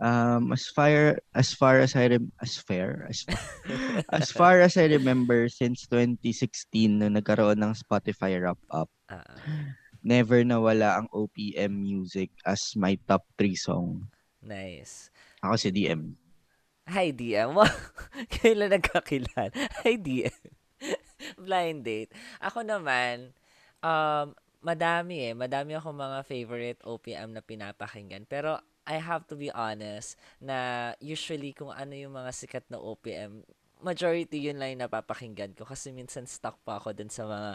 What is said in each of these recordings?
Um, as far as far as I rem- as fair as far, as far as I remember since 2016 nung nagkaroon ng Spotify wrap up, Ah, never nawala ang OPM music as my top 3 song. nice. Ako si DM. Hi, DM. Kailan nagkakilala? Hi, DM. Blind date. Ako naman, um, madami eh. Madami ako mga favorite OPM na pinapakinggan. Pero I have to be honest na usually kung ano yung mga sikat na OPM, majority yun lang yung napapakinggan ko kasi minsan stuck pa ako dun sa mga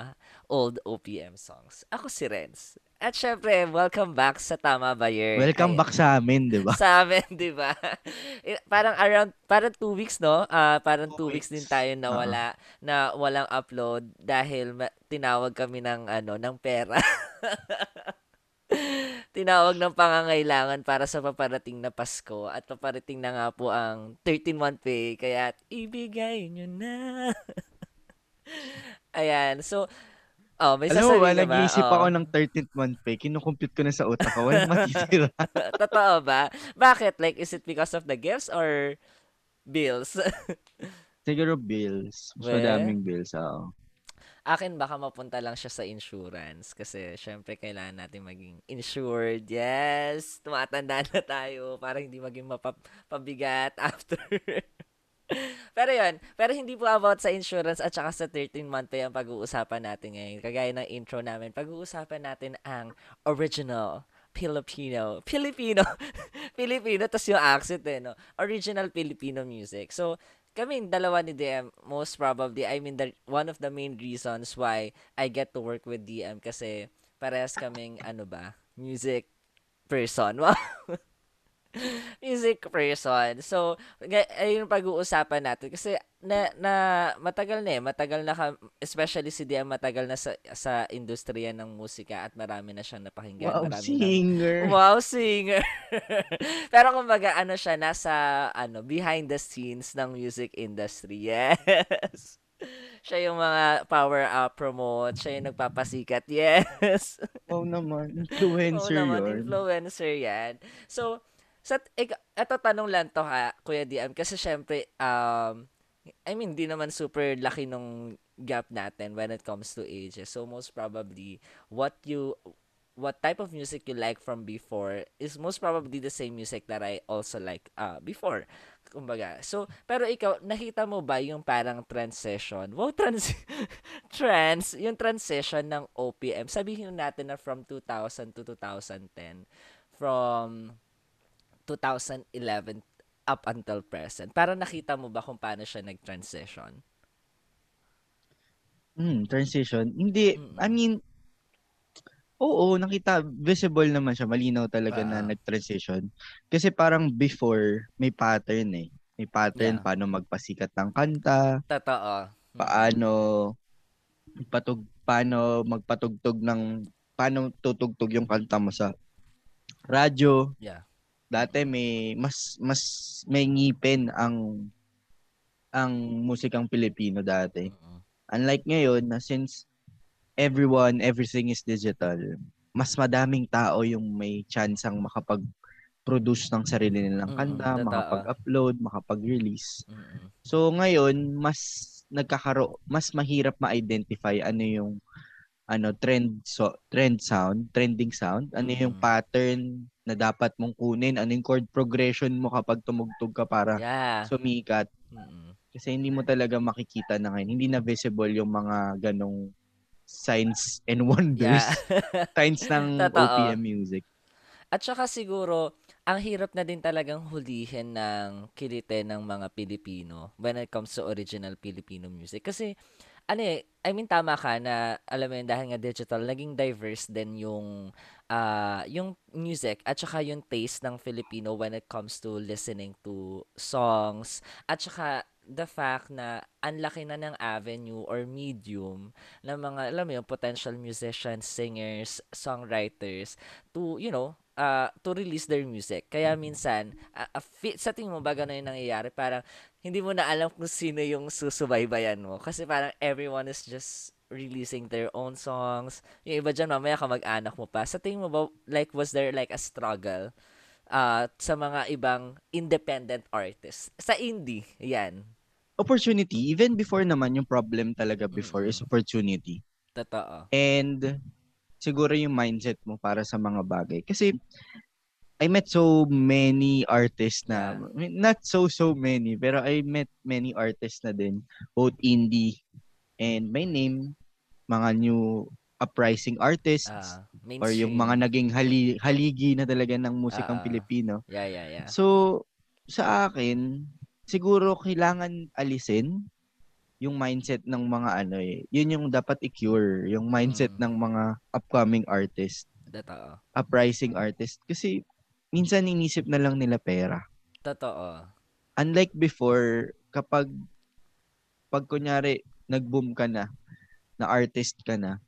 old OPM songs. Ako si Renz. At syempre, welcome back sa Tama ba? Welcome Ay- back sa amin, 'di ba? sa amin, di ba? Eh, parang around, parang two weeks, no? Ah, parang two, Two weeks. din weeks. tayo nawala, na walang upload dahil tinawag kami ng, ano, ng pera. tinawag ng pangangailangan para sa paparating na Pasko at paparating na nga po ang 13-month pay, kaya ibigay nyo na. Ayan, so, oh, may Alam mo ba, nag-iisip Oo. ako ng 13th month pay. Kinukumpute ko na sa utak ko. Walang matitira. Totoo ba? Bakit? Like, is it because of the gifts or bills? Siguro bills. Mas Well, madaming bills. Oo. Akin baka mapunta lang siya sa insurance kasi syempre kailangan natin maging insured. Yes, tumatanda na tayo para hindi maging mapabigat after. pero yun, pero hindi po about sa insurance at saka sa 13 month pay ang pag-uusapan natin ngayon. Kagaya ng intro namin, pag-uusapan natin ang original Filipino, Filipino, Filipino, tas yung accent eh, no? Original Filipino music. So, kami dalawa ni DM, most probably, I mean, the, one of the main reasons why I get to work with DM kasi parehas kaming, ano ba, music person. Wow. music person. So, ayun pag-uusapan natin. Kasi, na, na, matagal na eh. Matagal na, ka, especially si DM, matagal na sa, sa industriya ng musika at marami na siyang napakinggan. Wow, marami na, singer. Wow, singer. Pero kumbaga, ano siya, nasa, ano, behind the scenes ng music industry. Yes. Siya yung mga power up promote, siya yung nagpapasikat. Yes. Oo naman. Influencer naman, yun. influencer yan. So, sa, eto tanong lang to ha, Kuya DM, kasi syempre, um, I mean, di naman super laki nung gap natin when it comes to ages. So, most probably, what you, what type of music you like from before is most probably the same music that I also like uh, before. Kumbaga. So, pero ikaw, nakita mo ba yung parang transition? Wow, trans trans, yung transition ng OPM. Sabihin natin na from 2000 to 2010. From 2011 up until present. Para nakita mo ba kung paano siya nag-transition? Hmm, transition. Hindi, Mm. I mean, oo, nakita, visible naman siya. Malinaw talaga na Ah. nag-transition. Kasi parang before, may pattern eh. May pattern Yeah. paano magpasikat ng kanta, Totoo. Mm. paano patug paano magpatugtog ng paano tutugtog yung kanta mo sa radyo. Yeah. Dati may mas mas may ngipin ang ang musikang Pilipino dati. Unlike ngayon na since everyone, everything is digital, mas madaming tao yung may chance ang makapag-produce ng sarili nilang kanta, totoo. makapag-upload, makapag-release. Mm-mm. So ngayon, mas nagkakaro mas mahirap ma-identify ano yung ano trend so trend sound, trending sound, ano yung Mm. pattern na dapat mong kunin, ano yung chord progression mo kapag tumugtog ka para Yeah. sumikat. Mm-mm. Kasi hindi mo talaga makikita na ngayon. Hindi na visible yung mga ganong signs and wonders. Yeah. signs ng Totoo. OPM music. At saka siguro, ang hirap na din talagang hulihin ng kilite ng mga Pilipino when it comes to original Filipino music. Kasi, ano eh, I mean, tama ka na, alam mo yun, dahil nga digital, naging diverse din yung, ah yung music at saka yung taste ng Filipino when it comes to listening to songs. At saka, the fact na ang laki na ng avenue or medium ng mga, alam mo yun, potential musicians, singers, songwriters to, you know, uh, to release their music. Kaya minsan, uh, uh, fi- sa tingin mo ba ganun yung nangyayari? Parang hindi mo na alam kung sino yung susubaybayan mo. Kasi parang everyone is just releasing their own songs. Yung iba dyan, mamaya ka mag-anak mo pa. Sa tingin mo ba, like, was there like a struggle ah, sa mga ibang independent artists. Sa indie, yan. Opportunity, even before naman yung problem talaga before is Mm-mm. opportunity. Totoo. And siguro yung mindset mo para sa mga bagay. Kasi I met so many artists na, not so so many, pero I met many artists na din, both indie and by name, mga new uprising artists, Ah, or yung mga naging hali, haligi na talaga ng musikang Ah. Pilipino. Yeah, yeah, yeah. So, sa akin, siguro kailangan alisin yung mindset ng mga ano eh. Yun yung dapat i-cure, yung mindset Mm. ng mga upcoming artist, Totoo. uprising artist. Kasi minsan inisip na lang nila pera. Totoo. Unlike before, kapag pag kunyari nag-boom ka na, na artist ka na,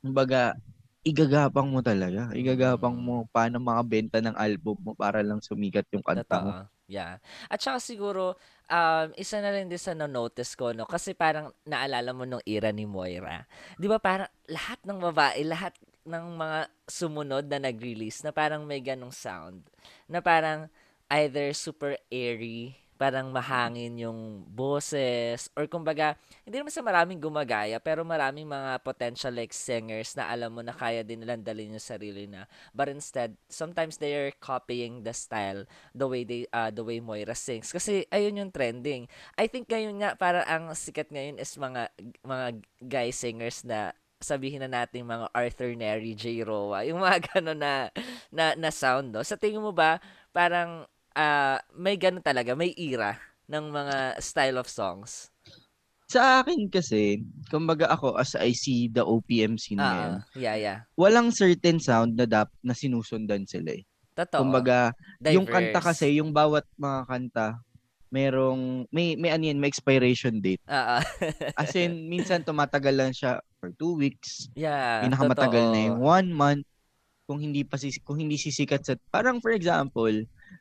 kumbaga, igagapang mo talaga. Igagapang Mm. mo paano makabenta ng album mo para lang sumikat yung kanta mo. Yeah. At saka siguro, um, isa na rin din sa na-notice ko, no? Kasi parang naalala mo nung era ni Moira. Di ba parang lahat ng babae, lahat ng mga sumunod na nag-release na parang may ganong sound. Na parang either super airy, parang mahangin yung boses, or kumbaga, hindi naman sa maraming gumagaya, pero maraming mga potential like singers na alam mo na kaya din nilang dalhin yung sarili na. But instead, sometimes they are copying the style the way they uh, the way Moira sings kasi ayun yung trending. I think ngayon nga para ang sikat ngayon is mga mga guy singers na sabihin na natin mga Arthur Neri, J. Roa, yung mga gano'n na, na, na sound, no? Sa tingin mo ba, parang ah, may gano'n talaga, may era ng mga style of songs? Sa akin kasi, kumbaga ako as I see the OPM scene ngayon, Ah, yeah, yeah. walang certain sound na dap na sinusundan sila eh. Totoo. Kumbaga, yung kanta Diverse. kasi, yung bawat mga kanta, merong, may, may ano yan, may expiration date. Ah, ah. As in, minsan tumatagal lang siya for two weeks. yeah, Pinakamatagal na yung one month. Kung hindi pa sis- kung hindi sisikat sa parang for example,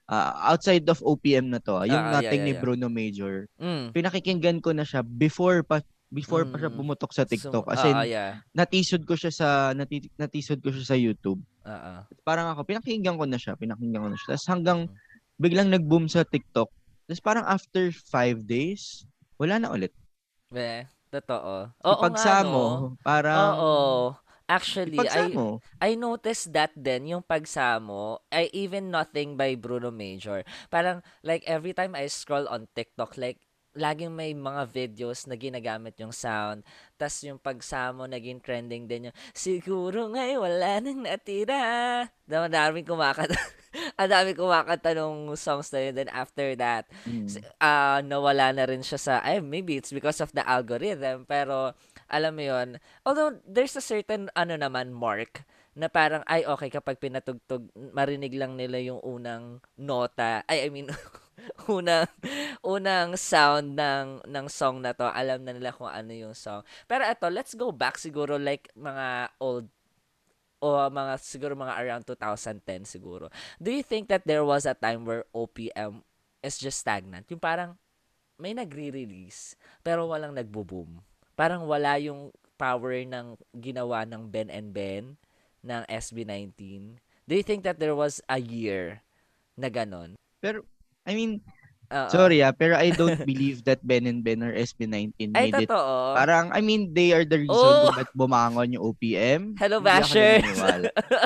ah, outside of OPM na to, ah, yung Ah, ah, yeah, Nothing yeah, ni yeah. Bruno Major, Mm. pinakikinggan ko na siya before pa before pa siya Mm. pumutok sa TikTok. So, As in, ah, yeah. natisod ko siya sa nati, natisod ko siya sa YouTube. Ah, ah. Parang ako pinakinggan ko na siya, pinakinggan ko na siya. Tapos hanggang Mm. biglang nag-boom sa TikTok. Tapos parang after five days, wala na ulit. Eh, totoo. Oo nga, Ipagsamo, no? parang Oo. Actually, I. I noticed that din, yung pagsamo, I even Nothing by Bruno Major. Parang, like, every time I scroll on TikTok, like, laging may mga videos na ginagamit yung sound. tas yung pagsamo, naging trending din yung, siguro ngay wala nang natira. Daming kumakanta. Ang daming kumakanta nung songs na yun. Then after that, Mm. ah nawala na rin siya sa, ay, maybe it's because of the algorithm, pero, alam mo yun, although, there's a certain, ano naman, mark, na parang, ay, okay, kapag pinatugtog, marinig lang nila yung unang nota, ay, I mean, unang, unang sound ng, ng song na to, alam na nila kung ano yung song. Pero eto, let's go back siguro, like, mga old, o mga, siguro mga around 2010 siguro. Do you think that there was a time where OPM is just stagnant? Yung parang may nagre-release pero walang nagbo-boom. Parang wala yung power ng ginawa ng Ben and Ben ng SB19. Do you think that there was a year na ganon? Pero I mean, Oo. sorry ah, pero I don't believe that Ben and Ben or SB19 Ay, made it. totoo. Parang, I mean, they are the reason Oh! ba't bumangon yung OPM. Hello, Hindi bashers!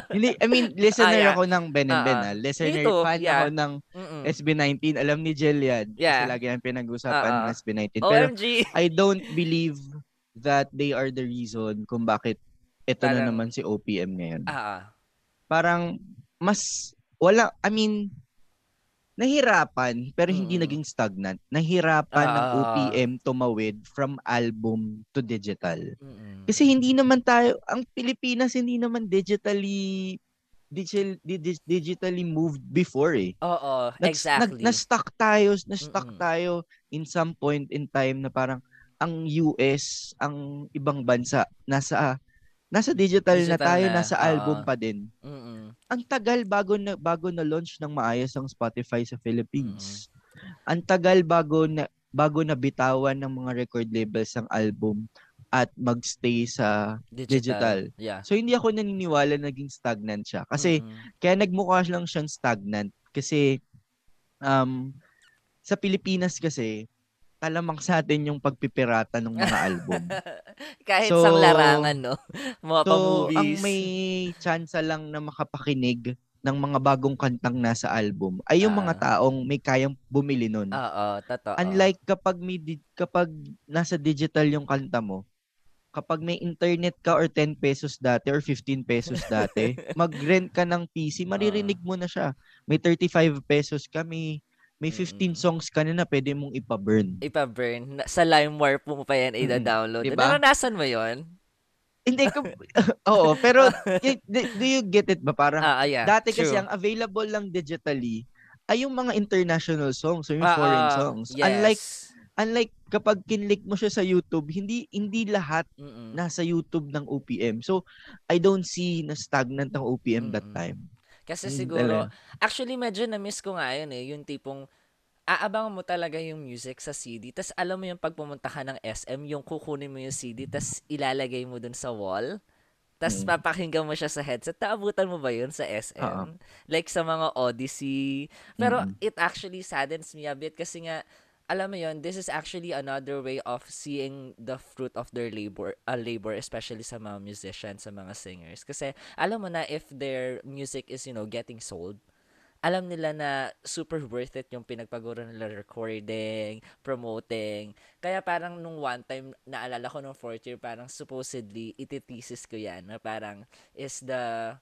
Hindi, I mean, listener Ah, yeah. ako ng Ben and Ben Ah, ah. ah. Listener, too, fan yeah. ako ng Mm-mm. SB19. Alam ni Jill yan. Yeah. Kasi lagi ang pinag-usapan Ah, ng ah. SB19. Pero OMG! I don't believe that they are the reason kung bakit ito na Parang- naman si OPM ngayon. Ah, ah. Parang mas wala, I mean, nahirapan pero hindi Mm. naging stagnant. Nahirapan ng Ah. OPM tumawid from album to digital. Mm-mm. Kasi hindi naman tayo, ang Pilipinas hindi naman digitally digital, di- digitally moved before eh. Oo, Nag- exactly. Nag, na-stuck tayo, na-stuck Mm-mm. tayo in some point in time na parang ang US, ang ibang bansa, nasa nasa digital, na Digital tayo, na, nasa oo. album pa din. Mm-mm. Ang tagal bago na bago na launch ng maayos ang Spotify sa Philippines. Ang tagal bago na bago na bitawan ng mga record labels ang album. at magstay sa digital. Yeah. So hindi ako naniniwala naging stagnant siya kasi Mm-mm. kaya nagmukha lang siyang stagnant kasi um sa Pilipinas kasi talamak sa atin yung pagpipirata ng mga album. Kahit So- sa larangan, no? Mga So, pa-movies. ang may chance lang na makapakinig ng mga bagong kantang nasa album ay yung mga Ah. taong may kayang bumili nun. Oo, totoo. Unlike kapag may di- kapag nasa digital yung kanta mo, kapag may internet ka or 10 pesos dati or 15 pesos dati, mag-rent ka ng PC, maririnig mo na siya. May 35 pesos ka, may, may 15 Mm-mm. songs ka na na pwede mong ipa-burn. ipa-burn. Sa LimeWire po mo pa yan Mm, i-download. diba? Naranasan mo yon? Hindi ko, oo, pero do, you get it ba? Parang Ah, ah, yeah. dati kasi True. ang available lang digitally ay yung mga international songs or yung Ah, foreign ah, songs. yes. Unlike unlike kapag kinlik mo siya sa YouTube, hindi hindi lahat Mm-mm. nasa YouTube ng OPM. So, I don't see na stagnant ang OPM that Mm-mm. time. Kasi Mm, siguro, actually medyo na-miss ko nga yun eh, yung tipong aabangan mo talaga yung music sa CD, tas alam mo yung pag pumunta ka ng SM, yung kukunin mo yung CD, tas ilalagay mo dun sa wall, tas Mm. papakinggan mo siya sa headset. Naabutan mo ba yun sa SM? Oo. Like sa mga Odyssey. Pero Mm-mm. it actually saddens me a bit kasi nga, alam mo yun, this is actually another way of seeing the fruit of their labor, uh, labor especially sa mga musicians, sa mga singers. Kasi alam mo na if their music is, you know, getting sold, alam nila na super worth it yung pinagpaguro nila recording, promoting. Kaya parang nung one time, naalala ko nung fourth year, parang supposedly, ititesis ko yan, na parang is the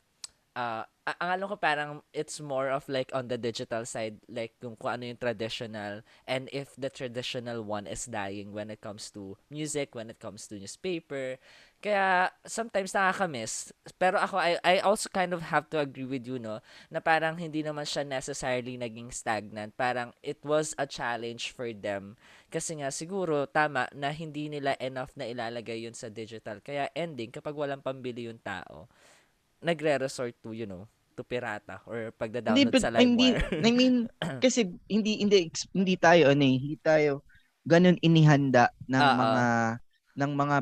uh, ang alam ko parang it's more of like on the digital side like kung, kung ano yung traditional and if the traditional one is dying when it comes to music when it comes to newspaper. Kaya sometimes nakakamiss. Pero ako I, I also kind of have to agree with you no na parang hindi naman siya necessarily naging stagnant. Parang it was a challenge for them. Kasi nga siguro tama na hindi nila enough na ilalagay yun sa digital. Kaya ending kapag walang pambili yung tao nagre-resort to, you know, to pirata or Hindi, pagda-download but sa hindi, LimeWire. I mean, kasi hindi, hindi, hindi tayo, ano eh, hindi tayo ganun inihanda ng Oo. mga, ng mga,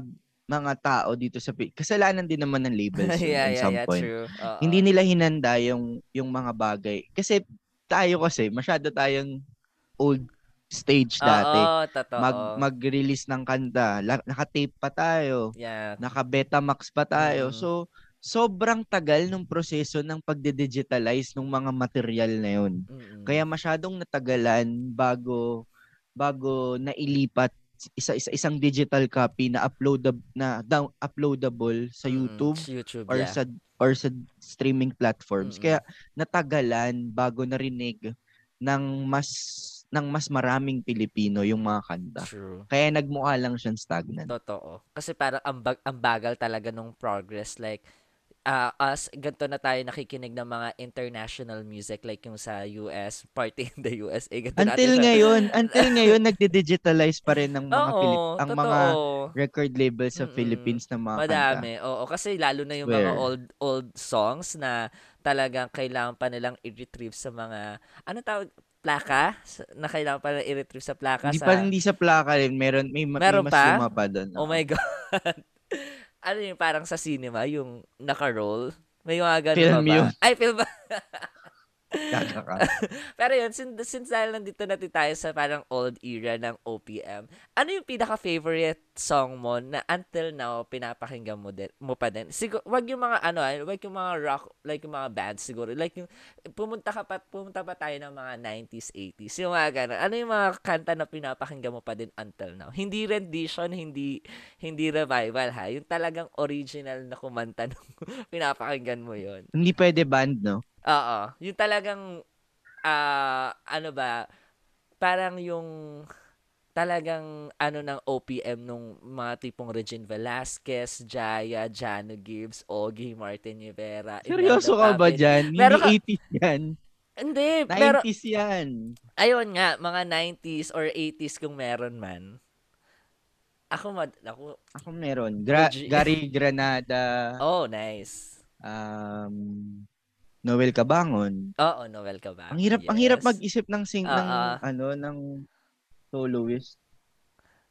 mga tao dito sa, kasalanan din naman ng labels yeah, at yeah, some yeah, point. true. Hindi nila hinanda yung, yung mga bagay. Kasi tayo kasi, masyado tayong old stage dati. Totoo. Mag, mag-release ng kanta, naka-tape pa tayo, yeah. naka-Betamax pa tayo. Mm. So, sobrang tagal ng proseso ng pagde-digitalize ng mga material na yun. Mm-mm. Kaya masyadong natagalan bago bago nailipat isa isa isang digital copy na uploadable na down uploadable sa Mm-mm. YouTube Sa YouTube, or yeah. sa or sa streaming platforms. Mm-mm. Kaya natagalan bago narinig ng mas ng mas maraming Pilipino yung mga kanta. True. Kaya nagmukha lang siyang stagnant. Totoo. Kasi parang ang, bag, ang bagal talaga nung progress. Like, ah us, ganito na tayo nakikinig ng mga international music like yung sa US, Party in the USA. Ganito Until natin ngayon, until ngayon nagdi-digitalize pa rin ng mga Oo, Pilip, ang totoo. mga record labels sa Mm-mm. Philippines na mga kanta. Madami. Oo, kasi lalo na yung mga Swear. old old songs na talagang kailangan pa nilang i-retrieve sa mga ano tawag plaka na kailangan pa nilang i-retrieve sa plaka Hindi sa pa hindi sa plaka rin, meron may, ma- may Meron mas pa? luma pa doon. Oh my god. Ano yung parang sa cinema yung naka-roll? May mga ganun Film ba? yun. Ay, film ba? Kaka ka. Pero yun, since, since dahil nandito natin tayo sa parang old era ng OPM, ano yung pinaka-favorite song mo na until now pinapakinggan mo, din, mo pa din? Siguro, wag yung mga ano, ah, wag yung mga rock, like yung mga bands siguro. Like yung, pumunta ka pa, pumunta pa tayo ng mga 90s, 80s. Yung mga ganun. Ano yung mga kanta na pinapakinggan mo pa din until now? Hindi rendition, hindi, hindi revival ha. Yung talagang original na kumanta nung pinapakinggan mo yon hindi pwede band, no? Oo. Yung talagang, ah, ano ba, parang yung talagang ano ng OPM nung mga tipong Regine Velasquez, Jaya, Jano Gibbs, Ogie, Martin Rivera. Seryoso ka ba dyan? Hindi 80s yan. Hindi, pero 90s yan. ayun nga, mga 90s or 80s kung meron man. Ako, mad, ako, Ako meron. Gra-. Gary Granada, oh, nice. um, Noel Cabangon. Oo, Noel ka ba? Ang hirap, ang hirap Yes. mag-isip ng sing ng Ah, ah. ano ng soloist.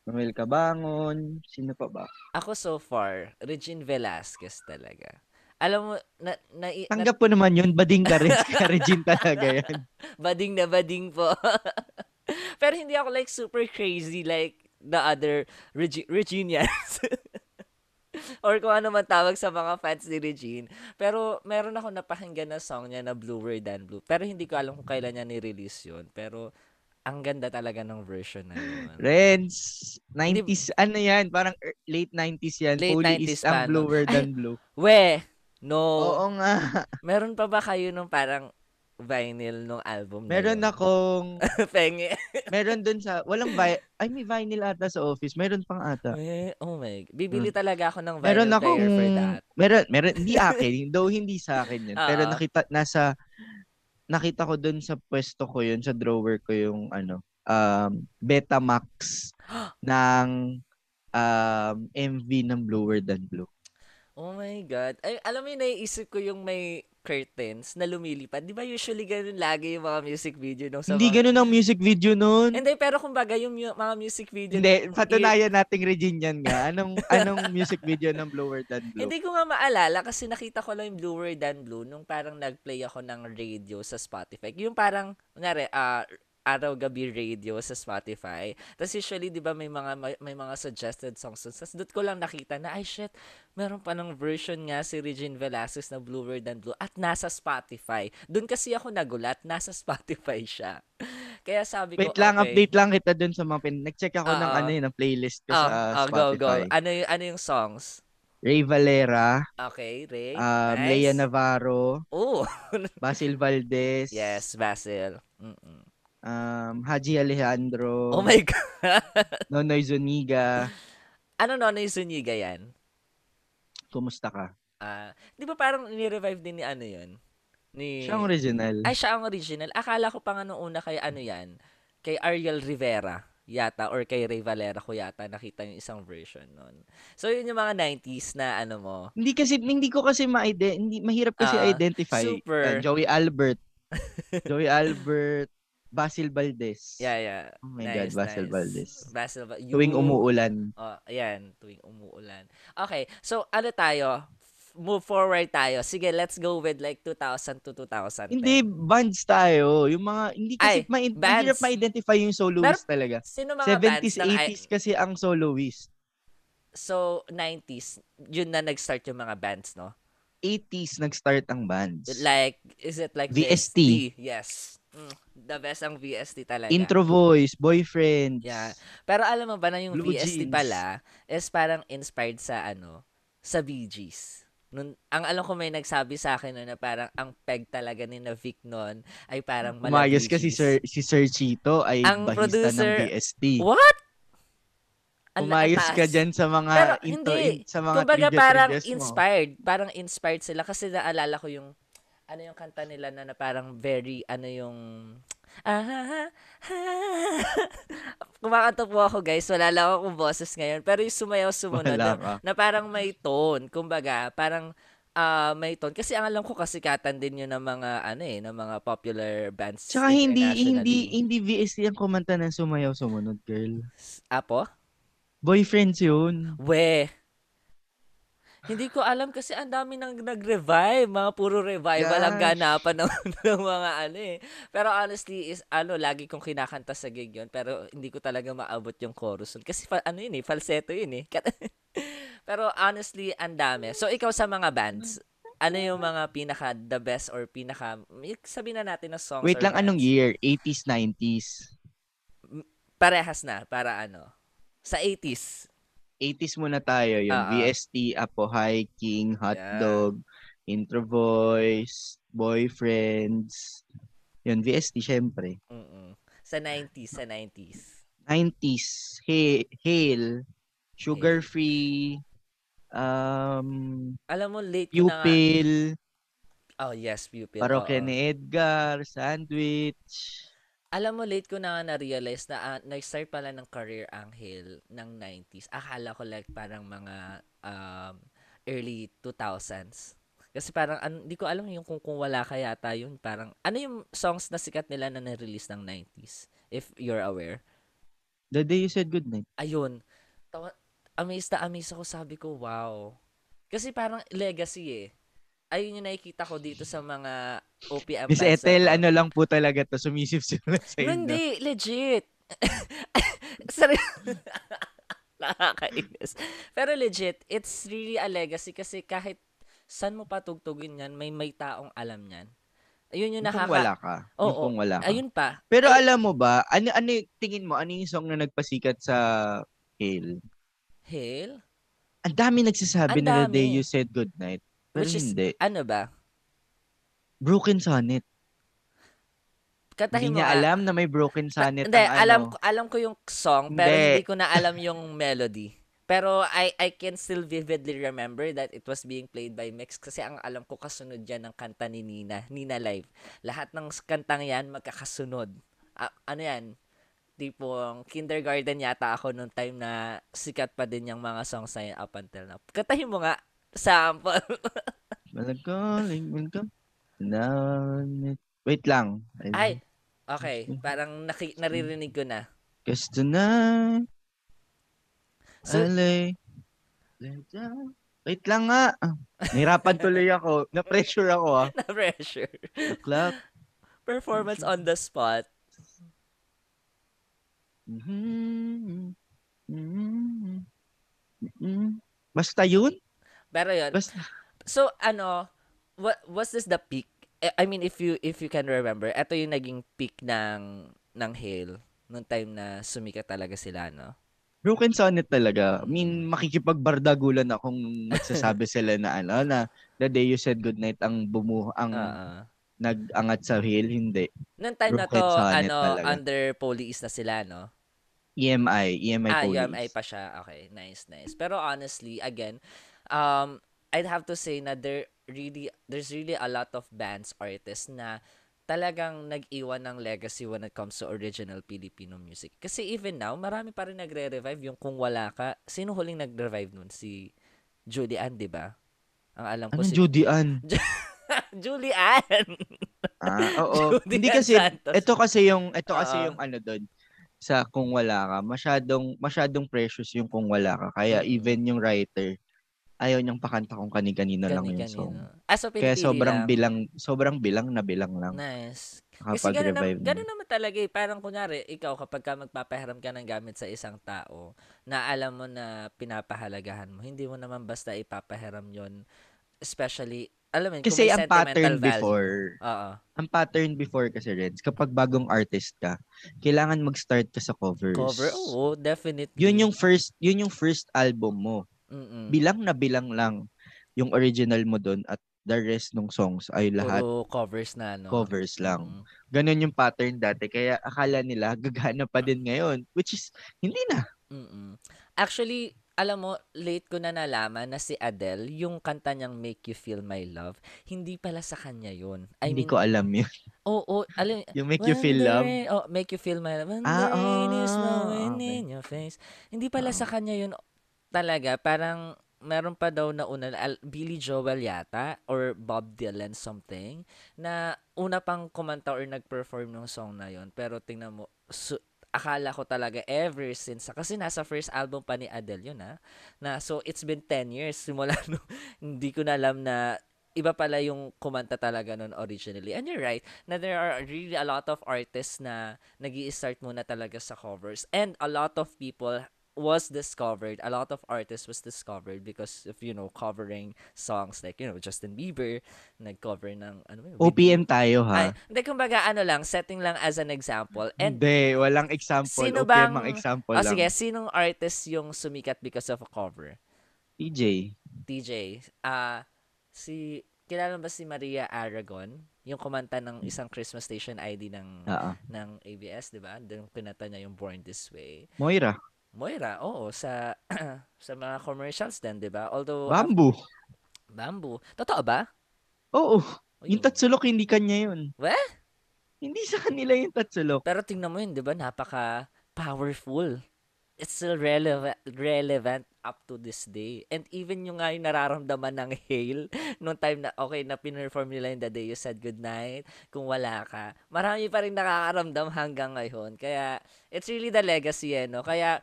Noel Cabangon, sino pa ba? Ako so far, Regine Velasquez talaga. Alam mo, na, na, na Tanggap po naman yun, bading ka rin, kaya Regine talaga yan. bading na bading po. Pero hindi ako like super crazy like the other Regi- Reginians. Or kung ano man tawag sa mga fans ni Regine. Pero meron ako napakinggan na song niya na Bluer Than Blue. Pero hindi ko alam kung kailan niya ni-release yun. Pero ang ganda talaga ng version na yun. Renz, 90s, ano yan, parang er- late 90s yan. Late Fully 90s is ang bluer Ay, than blue. We, no. Oo nga. Meron pa ba kayo nung parang vinyl nung album na Meron yun? akong, Penge. meron dun sa, walang vi- ay may vinyl ata sa office. Meron pang ata. Eh, oh my. Bibili talaga ako ng vinyl Meron akong, player for that. meron, meron, hindi akin, though hindi sa akin yun. Pero Oo. nakita, nasa, nakita ko dun sa pwesto ko yun, sa drawer ko yung, ano, um, Betamax ng um, MV ng Bluer Than Blue. Oh my God. Ay, alam mo yung naiisip ko yung may curtains na lumilipad. Di ba usually ganun lagi yung mga music video nung sa Hindi mga... ganun ang music video nun. Hindi, pero kumbaga yung mu- mga music video... Hindi, patunayan nating Regine yan nga. Anong, anong music video ng Bluer Than Blue? Hindi ko nga maalala kasi nakita ko lang yung Bluer Than Blue nung parang nag-play ako ng radio sa Spotify. Yung parang, kunyari, ah, araw-gabi radio sa Spotify. Tapos usually, di ba, may mga, may, may mga suggested songs. Tapos doon ko lang nakita na, ay shit, meron pa ng version nga si Regine Velasquez na Bluer Than Blue at nasa Spotify. Doon kasi ako nagulat, nasa Spotify siya. Kaya sabi ko, Wait lang, okay. update lang kita dun sa mga pin... Nag-check ako ng Oo. ano yun, ng playlist ko Ah, sa ah, go, go. Spotify. Ano, y- ano yung songs? Ray Valera, Okay, Ray. um, nice. Lea Navarro, Oh, Basil Valdez, yes, Basil. Mm-mm. Um, Haji Alejandro, Oh my God. Nonoy Zuniga. ano Nonoy Zuniga yan? Kumusta ka? Ah, di ba parang ni-revive din ni ano yun? Ni... Siya ang original. Ay, siya ang original. Akala ko pa nga nung una kay ano yan, kay Ariel Rivera yata or kay Ray Valera ko yata nakita yung isang version nun. So yun yung mga 90s na ano mo. Hindi kasi hindi ko kasi ma hindi mahirap kasi Ah, identify. super. Uh, Joey Albert. Joey Albert, Basil Valdez. Yeah, yeah. Oh my nice, God, Basil nice. Valdez. Basil Va- Tuwing umuulan. Oh, ayan, tuwing umuulan. Okay, so ano tayo? Move forward tayo. Sige, let's go with like 2000 to 2010. Hindi, bands tayo. Yung mga, hindi kasi, Ay, ma- bands. ma-identify yung soloist talaga. Sino mga bands 70s, ng 80s kasi ang soloist. So, 90s, yun na nag-start yung mga bands, no? 80s nag-start ang bands. Like, is it like VST? Yes. Mm, the best ang VST talaga. Intro voice, boyfriends. Yeah. Pero alam mo ba na yung Blue VST Jeans. pala is parang inspired sa ano, sa Bee Gees. Nun, ang alam ko may nagsabi sa akin nun na parang ang peg talaga ni na Vic nun ay parang mala Umayos kasi Gees. Sir, si Sir Chito ay Ang bahista producer- ng VST. What? Ang Umayos ka dyan sa mga Pero intro, hindi. in- sa mga Kumbaga parang trivias mo. inspired. Parang inspired sila kasi naalala ko yung ano yung kanta nila na, na parang very ano yung ah. Kumakanta po ako guys. Wala lang akong boses ngayon. Pero yung sumayaw sumunod na, na parang may tone. Kumbaga, parang ah, may tone. Kasi ang alam ko kasikatan din yun ng mga ano eh, ng mga popular bands Tsaka hindi, hindi, hindi VST ang kumanta ng sumayaw sumunod, girl. Apo? Boyfriends yun. We. Hindi ko alam kasi ang dami nang nag-revive. Mga puro revival ang ganapan ng, ng mga ano eh. Pero honestly, is ano, lagi kong kinakanta sa gig yun. Pero hindi ko talaga maabot yung chorus. Kasi fa- ano yun eh, falsetto yun eh. pero honestly, ang dami. So ikaw sa mga bands, ano yung mga pinaka the best or pinaka sabihin na natin na songs Wait lang, anong bands? year? 80s, 90s? Parehas na para ano. Sa 80s. 80s muna tayo. Yung Ah, ah. VST, Apo Hiking, Yeah. Hotdog, Intro Voice, Boyfriends. Yun, VST, syempre. Mm-mm. Sa 90s, sa 90s. 90s, Hail, Hail Sugar Free, um, Alam mo, late ko na nga- Pupil, Oh, yes, pupil. Parokya ni Edgar, Sandwich. Alam mo, late ko na nga na-realize na ah, nag-start pala ng career ang Hill ng 90s. Akala ko like parang mga um, early 2000s. Kasi parang, an- di ko alam yung kung, kung wala ka yata yun. Parang, ano yung songs na sikat nila na na-release ng 90s? If you're aware. The day you said goodnight. Ayun. Tawa, amazed na amazed ako. Sabi ko, wow. Kasi parang legacy eh. Ayun yung nakikita ko dito sa mga OPM Miss Ethel, ano lang po talaga to, sumisip-sip lang sa inyo. Hindi, legit. Sorry. Nakakainis. Pero legit, it's really a legacy kasi kahit saan mo patugtugin yan, may may taong alam yan. Ayun yung Yung kung nakaka... wala ka. Yung Oo, kung wala ka. Ayun pa. Pero Ay- alam mo ba, ano, ano yung- tingin mo, ano yung song na nagpasikat sa Hail? Hail? Ang dami nagsasabi Ang na the day you said goodnight. Pero Which is, hindi. ano ba? Broken Sonnet. Katahin Hindi mo niya nga. alam na may broken sonnet Hindi, ang alam, ano. ko- alam ko yung song, pero Hindi. hindi ko na alam yung melody. Pero I I can still vividly remember that it was being played by Mix kasi ang alam ko kasunod yan ng kanta ni Nina, Nina Live. Lahat ng kantang yan magkakasunod. A- ano yan? Tipong kindergarten yata ako nung time na sikat pa din yung mga songs na yun up until now. Kantahin mo nga, sample. Malagaling, welcome. Sonnet. Wait lang. Ay, okay. Parang naki- naririnig ko na. Cause tonight, So, I. Wait lang nga. Ah, Nahirapan tuloy ako. Na-pressure ako ah. na pressure. The clock. Performance on the spot. Mhm. Mhm. Mhm. Basta yun? Pero yun, Basta. So ano, what was this the peak? Eh, I mean if you if you can remember, ito yung naging peak ng ng Hale nung time na sumikat talaga sila, no? Broken sonnet talaga. I mean, makikipagbardagulan akong magsasabi sila na ano, na the day you said goodnight ang bumuh, ang Oo. nag-angat sa hill. Hindi. Nung time na Broken to, sonnet ano, talaga. under police na sila, no? EMI. EMI ah, police. UMI pa siya. Okay, nice, nice. Pero honestly, again, um, I'd have to say na there really, there's really a lot of bands, artists na talagang nag-iwan ng legacy when it comes to original Filipino music. Kasi even now, marami pa rin nagre-revive yung Kung Wala Ka. Sino huling nag-revive nun? Si Judy Ann, di ba? Ang alam ko Anong si... Judy Ann? Julie Ann! Ah, oo. Judy Hindi kasi, Santos. ito kasi yung, ito kasi Oo. yung ano doon sa kung wala ka, masyadong, masyadong precious yung kung wala ka. Kaya Mm. even yung writer, ayaw niyang pakanta kung kani-kanina lang yung Kani-kanino. song. Ah, so Kaya sobrang lang. bilang, sobrang bilang na bilang lang Nice. Kasi kapag gano'n, naman, revive gano'n naman talaga eh. Parang kunyari, ikaw kapag ka magpapahiram ka ng gamit sa isang tao na alam mo na pinapahalagahan mo, hindi mo naman basta ipapahiram yon Especially, alam mo Kasi ang pattern value. before, Oo. ang pattern before kasi Reds, kapag bagong artist ka, kailangan mag-start ka sa covers. Cover? Oo, definitely. Yun yung first, yun yung first album mo. Mm-mm. Bilang na bilang lang yung original mo doon at the rest ng songs ay lahat Puro covers na, no? covers lang. Mm. Ganon yung pattern dati. Kaya akala nila gagana pa din ngayon. Which is, hindi na. Mm-mm. Actually, alam mo, late ko na nalaman na si Adele, yung kanta niyang Make You Feel My Love, hindi pala sa kanya yun. I hindi mean, ko alam yun. Oo, oh, alam, Yung make you feel love. oh, make you feel my love. When Ah, the rain is ah, blowing okay. in your face. Hindi pala Ah. sa kanya yun talaga. Parang meron pa daw na una, Billy Joel yata or Bob Dylan something na una pang kumanta or nag-perform ng song na yun. Pero tingnan mo, su- akala ko talaga ever since, kasi nasa first album pa ni Adele yun ha, na so it's been 10 years simula no, hindi ko na alam na iba pala yung kumanta talaga nun originally. And you're right, na there are really a lot of artists na nag start muna talaga sa covers. And a lot of people was discovered, a lot of artists was discovered because of, you know, covering songs like, you know, Justin Bieber, nag-cover ng, ano yun? OPM tayo Ay, ha. hindi, kumbaga, ano lang, setting lang as an example. And, hindi, walang example. Sino OPM bang- ang example oh, lang. sige, sinong artist yung sumikat because of a cover? TJ. TJ, ah, si, kilala ba si Maria Aragon? Yung kumanta ng isang Christmas station ID ng ah. ng ABS, 'di ba? Doon kinanta niya yung Born This Way. Moira. Moira, oo, sa sa mga commercials din, 'di ba? Although Bamboo. bamboo. Totoo ba? Oo. O, Yung yun. Tatsulok, hindi kanya yun. Weh? Hindi sa kanila yung Tatsulok. Pero tingnan mo yun, 'di ba? Napaka powerful. it's still relevant relevant up to this day. And even yung nga yung nararamdaman ng hail nung time na okay na pinerform nila yung The Day You Said Goodnight, kung wala ka, marami pa rin nakakaramdam hanggang ngayon. Kaya it's really the legacy eh, no? Kaya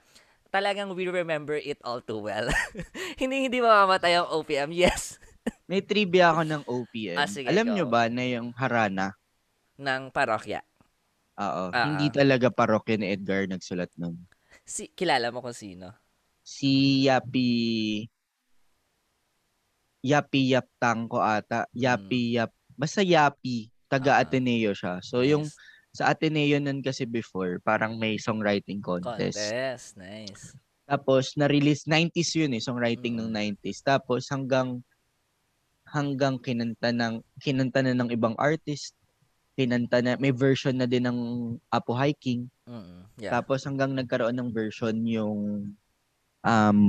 talagang we remember it all too well. hindi hindi mamamatay ang OPM. Yes. May trivia ako ng OPM. Ah, sige, Alam go. nyo ba na yung Harana, ng parokya. oo, Ah, hindi ah. talaga parokya ni Edgar nagsulat nun. Si, kilala mo kung sino? Si Yapi Yapi Yap Tangko ata. Yapi Yap. Basta Yapi. Taga Ah. Ateneo siya. So yung Nice. Sa Ateneo nun kasi before, parang may songwriting contest. Contest. Nice. Tapos na-release 90s yun eh, songwriting ng 90s. Tapos hanggang hanggang kinanta ng kinanta na ng ibang artist, kinanta na may version na din ng Apo Hiking. Mm Yeah. Tapos hanggang nagkaroon ng version yung um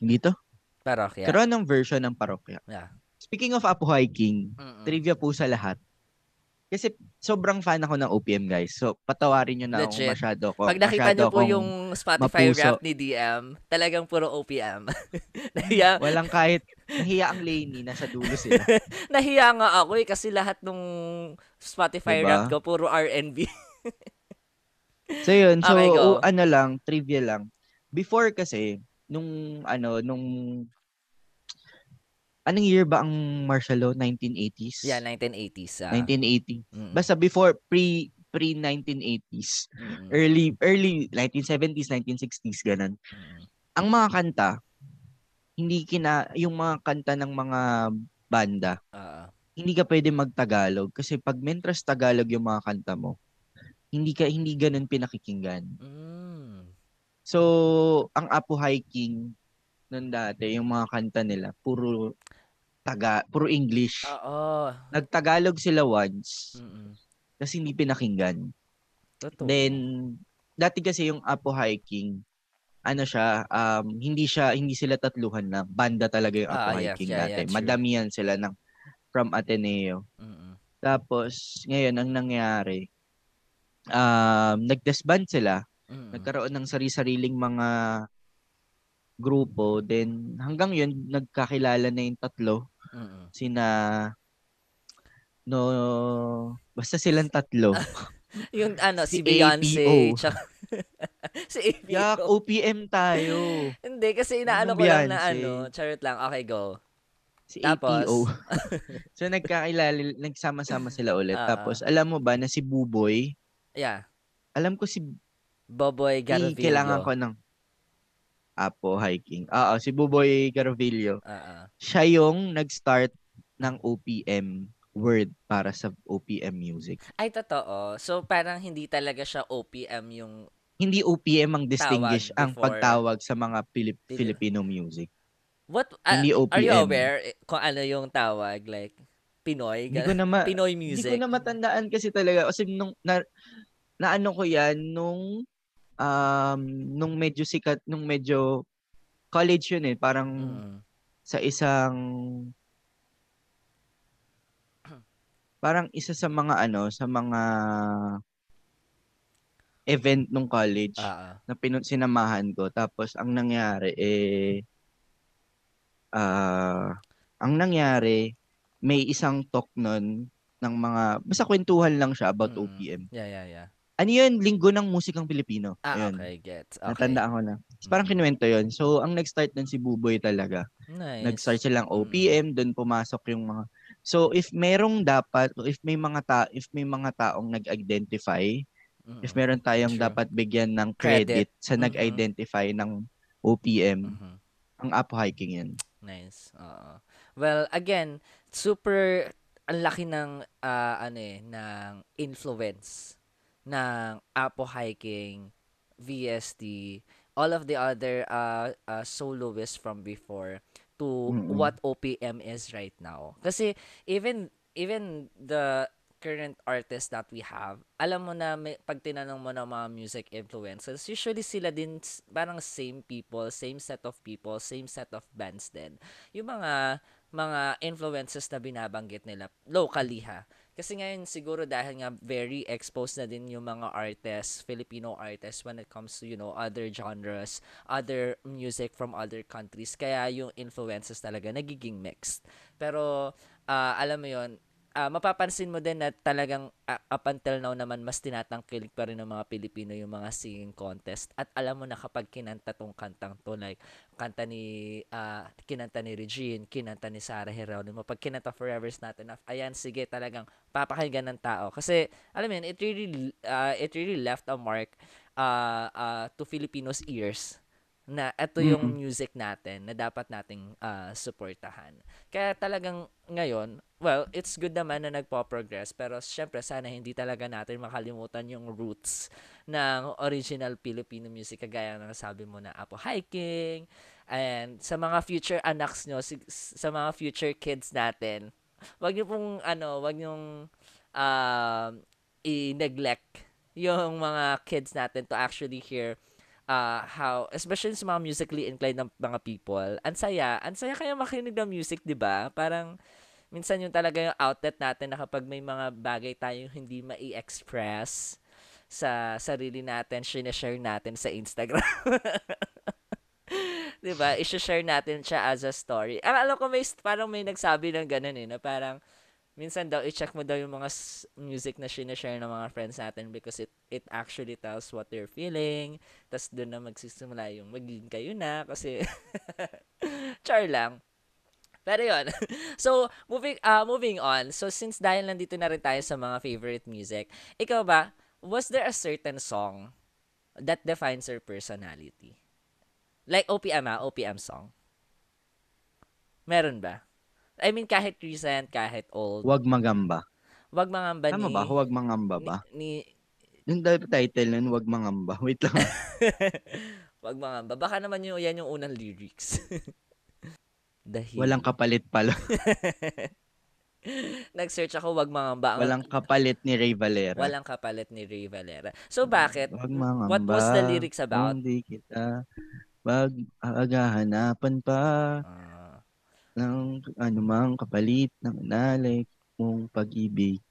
hindi to? Parokya. Karoon ng version ng parokya. Yeah. Speaking of Apo Hiking, Mm-mm. trivia po sa lahat. Kasi sobrang fan ako ng OPM guys. So patawarin nyo na Legit. kung masyado ko. Pag nakita niyo po yung Spotify mapuso. rap ni DM, talagang puro OPM. nahiya, Walang kahit nahiya ang Lainey, nasa dulo sila. nahiya nga ako eh kasi lahat nung Spotify Diba? rap ko puro R&B. So yun, so Okay, go. o, ano lang, trivia lang. Before kasi, nung ano, nung anong year ba ang martial law? 1980s? yeah, 1980s. ah. 1980. Mm, Basta before, pre, pre-1980s. mm, Early, early 1970s, 1960s, ganun. mm. Ang mga kanta, hindi kina, yung mga kanta ng mga banda, Ah, hindi ka pwede magtagalog kasi pag mentras Tagalog yung mga kanta mo, hindi ka hindi ganun pinakikinggan. mm. So, ang Apo Hiking nun dati, yung mga kanta nila, puro taga, puro English. Oo. Nagtagalog sila once Mm-mm. kasi hindi pinakinggan. Totoo. Then dati kasi yung Apo Hiking, ano siya, um, hindi siya hindi sila tatluhan na banda talaga yung Apo Ah, Hiking yeah, dati. yeah, true. Madamihan sila ng from Ateneo. Mm-mm. Tapos ngayon ang nangyari, um, nag-disband sila Mm-mm. nagkaroon ng sari-sariling mga grupo. Then, hanggang yun, nagkakilala na yung tatlo. Mm-mm. Sina, no, basta silang tatlo. Yung ano, si, Si Beyonce. Tsaka, si APO. Yak, OPM tayo. Hindi, kasi inaano Anong ko lang na ano. Charot lang. Okay, go. Si Tapos? APO. so, nagkakilala, nagsama-sama sila ulit. Ah, Tapos, alam mo ba na si Buboy, Yeah. alam ko si, Boboy si Garovillo. kailangan ko ng Apo hiking. Oo, si Buboy Garovillo. Ah, ah. Siya yung nag-start ng OPM word para sa OPM music. Ay, totoo. So, parang hindi talaga siya OPM yung... Hindi OPM ang distinguish Tawag ang pagtawag sa mga Pilip- Pili- Filipino music. What? ah, Hindi Are you OPM. aware eh, kung ano yung tawag? Like, Pinoy? Hindi ko na ma- Pinoy Hindi music? ko na matandaan kasi talaga kasi nung na, naano ko 'yan nung um nung medyo sikat nung medyo college yun eh parang Mm. sa isang parang isa sa mga ano sa mga event nung college ah. na pinu- sinamahan ko tapos ang nangyari eh ah ang nangyari may isang talk nun ng mga basta kwentuhan lang siya about Mm. OPM. Yeah, yeah, yeah. Ano yun? Linggo ng musikang Pilipino. Ah, Ayun. okay. Gets. Okay. Natandaan ko na. Tapos Parang Mm. kinuwento yun. So, ang nag-start nun si Buboy talaga. Nice. Nag-start silang Mm. OPM, doon pumasok yung mga So, if merong dapat, if may mga ta if may mga taong nag-identify, if Mm-mm. meron tayong True. dapat bigyan ng Credit. credit, sa Mhm. nag-identify ng OPM, Mhm. ang Apo Hiking yan. Nice. Oo. Well, again, super ang laki ng ah, ano eh, ng influence ng Apo Hiking, VST, all of the other uh, uh, soloists from before to Mm-mm. what OPM is right now. Kasi even even the current artists that we have, alam mo na may, pag tinanong mo ng mga music influencers, usually sila din parang same people, same set of people, same set of bands din. Yung mga mga influences na binabanggit nila locally ha. Kasi ngayon siguro dahil nga very exposed na din yung mga artists, Filipino artists when it comes to, you know, other genres, other music from other countries. Kaya yung influences talaga nagiging mixed. Pero uh, alam mo yon uh, mapapansin mo din na talagang uh, up until now naman mas tinatangkilik pa rin ng mga Pilipino yung mga singing contest. At alam mo na kapag kinanta tong kantang to like kanta ni uh, kinanta ni Regine, kinanta ni Sarah Geronimo, pag kinanta Forever's Not Enough, ayan sige talagang papakinggan ng tao. Kasi alam mo yun, it really uh, it really left a mark uh, uh, to Filipinos ears na ito yung mm-hmm. music natin na dapat nating uh, suportahan. Kaya talagang ngayon, well, it's good naman na nagpo-progress pero syempre sana hindi talaga natin makalimutan yung roots ng original Filipino music kagaya ng sabi mo na Apo Hiking and sa mga future anaks nyo, sa mga future kids natin, wag niyo pong ano, wag niyo uh, i-neglect yung mga kids natin to actually hear uh, how, especially sa mga musically inclined ng mga people, ang saya, ang saya kaya makinig ng music, di ba? Parang, minsan yung talaga yung outlet natin na kapag may mga bagay tayong hindi mai-express sa sarili natin, sinashare natin sa Instagram. 'Di ba? I-share natin siya as a story. Alam ko may parang may nagsabi ng ganun eh, na parang minsan daw i-check mo daw yung mga music na sinashare ng mga friends natin because it it actually tells what they're feeling. Tapos doon na magsisimula yung magiging kayo na kasi char lang. Pero yun. so, moving uh, moving on. So, since dahil nandito na rin tayo sa mga favorite music, ikaw ba, was there a certain song that defines your personality? Like OPM ah, OPM song. Meron ba? I mean, kahit recent, kahit old. Huwag magamba. Huwag mangamba Tama ni... ba? Huwag mangamba ba? Ni... Yung title nun, Huwag mangamba. Wait lang. Huwag mangamba. Baka naman yung, yan yung unang lyrics. Dahil... Walang kapalit pala. Nag-search ako, wag mangamba. Walang kapalit ni Ray Valera. Walang kapalit ni Ray Valera. So, bakit? Wag mangamba. What was the lyrics about? Hindi kita wag aagahanapan pa. Uh, ng anumang kapalit ng nalik mong pag-ibig.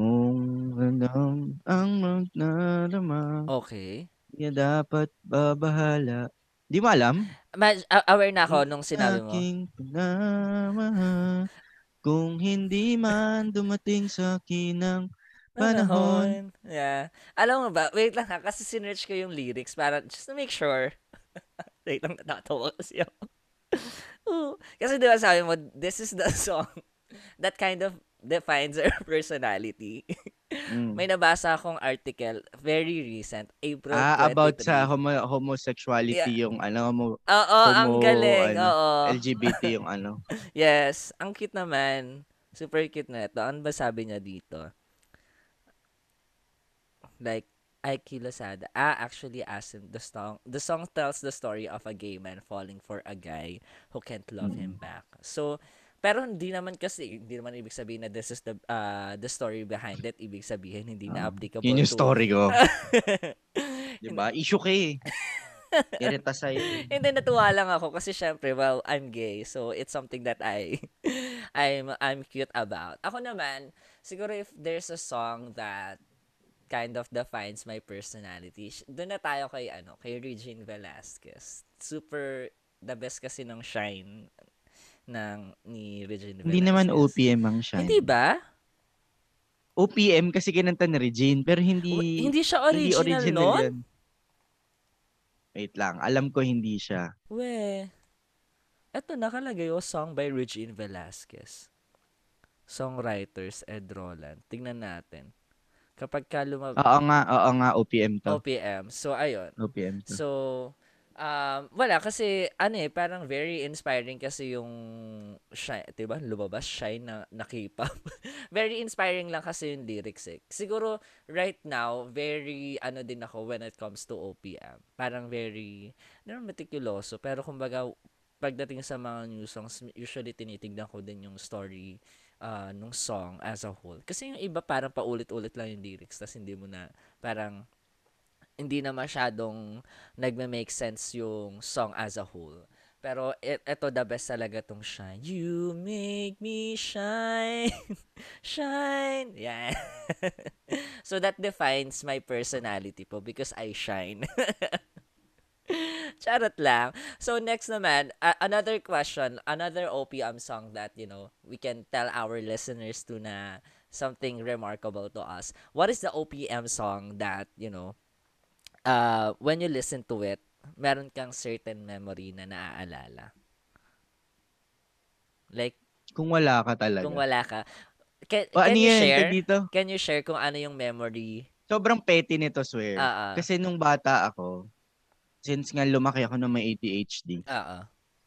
Kung random ang magdarama. Okay. Kaya dapat babahala. Di mo alam? Ma- aware na ako nung sinabi mo. Aking pinamahal. Kung hindi man dumating sa akin ng panahon. Yeah. Alam mo ba, wait lang ha, kasi sinerch ko yung lyrics para just to make sure. wait lang, natatawa kasi ako. Kasi di ba sabi mo, this is the song that kind of defines her personality. mm. May nabasa akong article, very recent, April ah, 23. about sa homo- homosexuality yeah. yung ano, mo, Oo, homo, ang galing. Ano, Oo. LGBT yung ano. yes, ang cute naman. Super cute na ito. Ano ba sabi niya dito? Like, Aiki Lozada. Ah, actually asked him the song. The song tells the story of a gay man falling for a guy who can't love mm. him back. So, pero hindi naman kasi hindi naman ibig sabihin na this is the uh, the story behind it. Ibig sabihin hindi na ah, applicable. Yun yung to... story ko. 'Di ba? Issue kay. Irita sa'yo. Hindi, natuwa lang ako kasi syempre, well, I'm gay. So, it's something that I, I'm, I'm cute about. Ako naman, siguro if there's a song that kind of defines my personality. Doon na tayo kay ano, kay Regine Velasquez. Super the best kasi ng shine ng ni Regine Velasquez. Hindi naman OPM ang shine. Hindi ba? OPM kasi kinanta ni Regine pero hindi hindi siya original, hindi original nun? Yan. Wait lang, alam ko hindi siya. We. Eto nakalagay o oh, song by Regine Velasquez. Songwriters Ed Roland. Tingnan natin. Kapag ka lumab... Oo nga, oo nga, OPM to. OPM. So, ayun. OPM to. So, um, wala kasi ano eh parang very inspiring kasi yung shine, 'di ba? Lumabas shine na, na K-pop. very inspiring lang kasi yung lyrics eh. Siguro right now very ano din ako when it comes to OPM. Parang very not meticuloso pero kumbaga pagdating sa mga new songs usually tinitingnan ko din yung story uh, nung song as a whole. Kasi yung iba parang paulit-ulit lang yung lyrics tas hindi mo na parang hindi na masyadong nagme-make sense yung song as a whole. Pero it, ito the best talaga tong shine. You make me shine. shine. Yeah. so that defines my personality po because I shine. Charot lang. So next naman, uh, another question, another OPM song that, you know, we can tell our listeners to na something remarkable to us. What is the OPM song that, you know, uh, when you listen to it, meron kang certain memory na naaalala? Like, kung wala ka talaga. Kung wala ka. Can, o, can ano you share? Dito? Can you share kung ano yung memory? Sobrang petty nito, swear. Uh-uh. Kasi nung bata ako, since nga lumaki ako na may ADHD, Oo.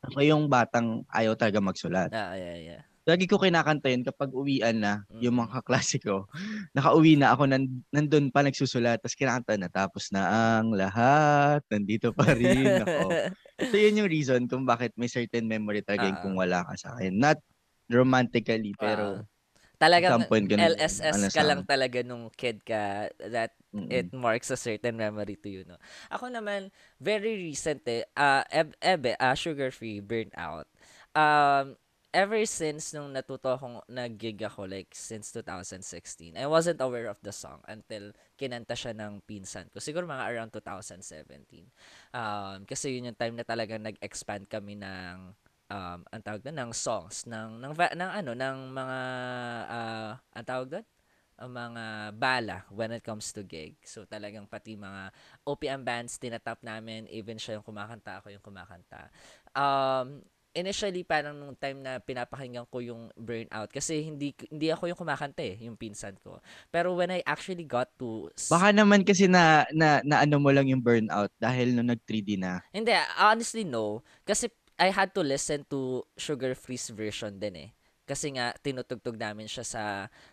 ako yung batang ayaw talaga magsulat. Ah, yeah, yeah. Lagi ko kinakanta yun kapag uwian na, Mm. yung mga kaklase ko. Nakauwi na ako, nan, nandun pa nagsusulat, tapos kinakanta na, tapos na ang lahat, nandito pa rin ako. so yun yung reason kung bakit may certain memory talaga Ah. kung wala ka sa akin. Not romantically, pero Ah. Talagang ganun, LSS ano ka lang talaga nung kid ka that mm, it marks a certain memory to you, no? Ako naman, very recent eh, uh, eb- ebe, uh, sugar-free, burnout. Um, ever since nung natuto akong nag-gig ako, like, since 2016, I wasn't aware of the song until kinanta siya ng pinsan ko. Siguro mga around 2017. Um, kasi yun yung time na talagang nag-expand kami ng um, ang tawag doon, ng songs, ng, ng, ng ano, ng mga, uh, ang tawag doon? ang mga bala when it comes to gig. So talagang pati mga OPM bands tinatap namin, even siya yung kumakanta, ako yung kumakanta. Um, initially parang nung time na pinapakinggan ko yung Burnout kasi hindi hindi ako yung kumakanta eh, yung pinsan ko. Pero when I actually got to Baka naman kasi na, na, na ano mo lang yung burnout dahil nung nag-3D na. Hindi, honestly no. Kasi I had to listen to Sugar Free's version din eh. Kasi nga tinutugtog namin siya sa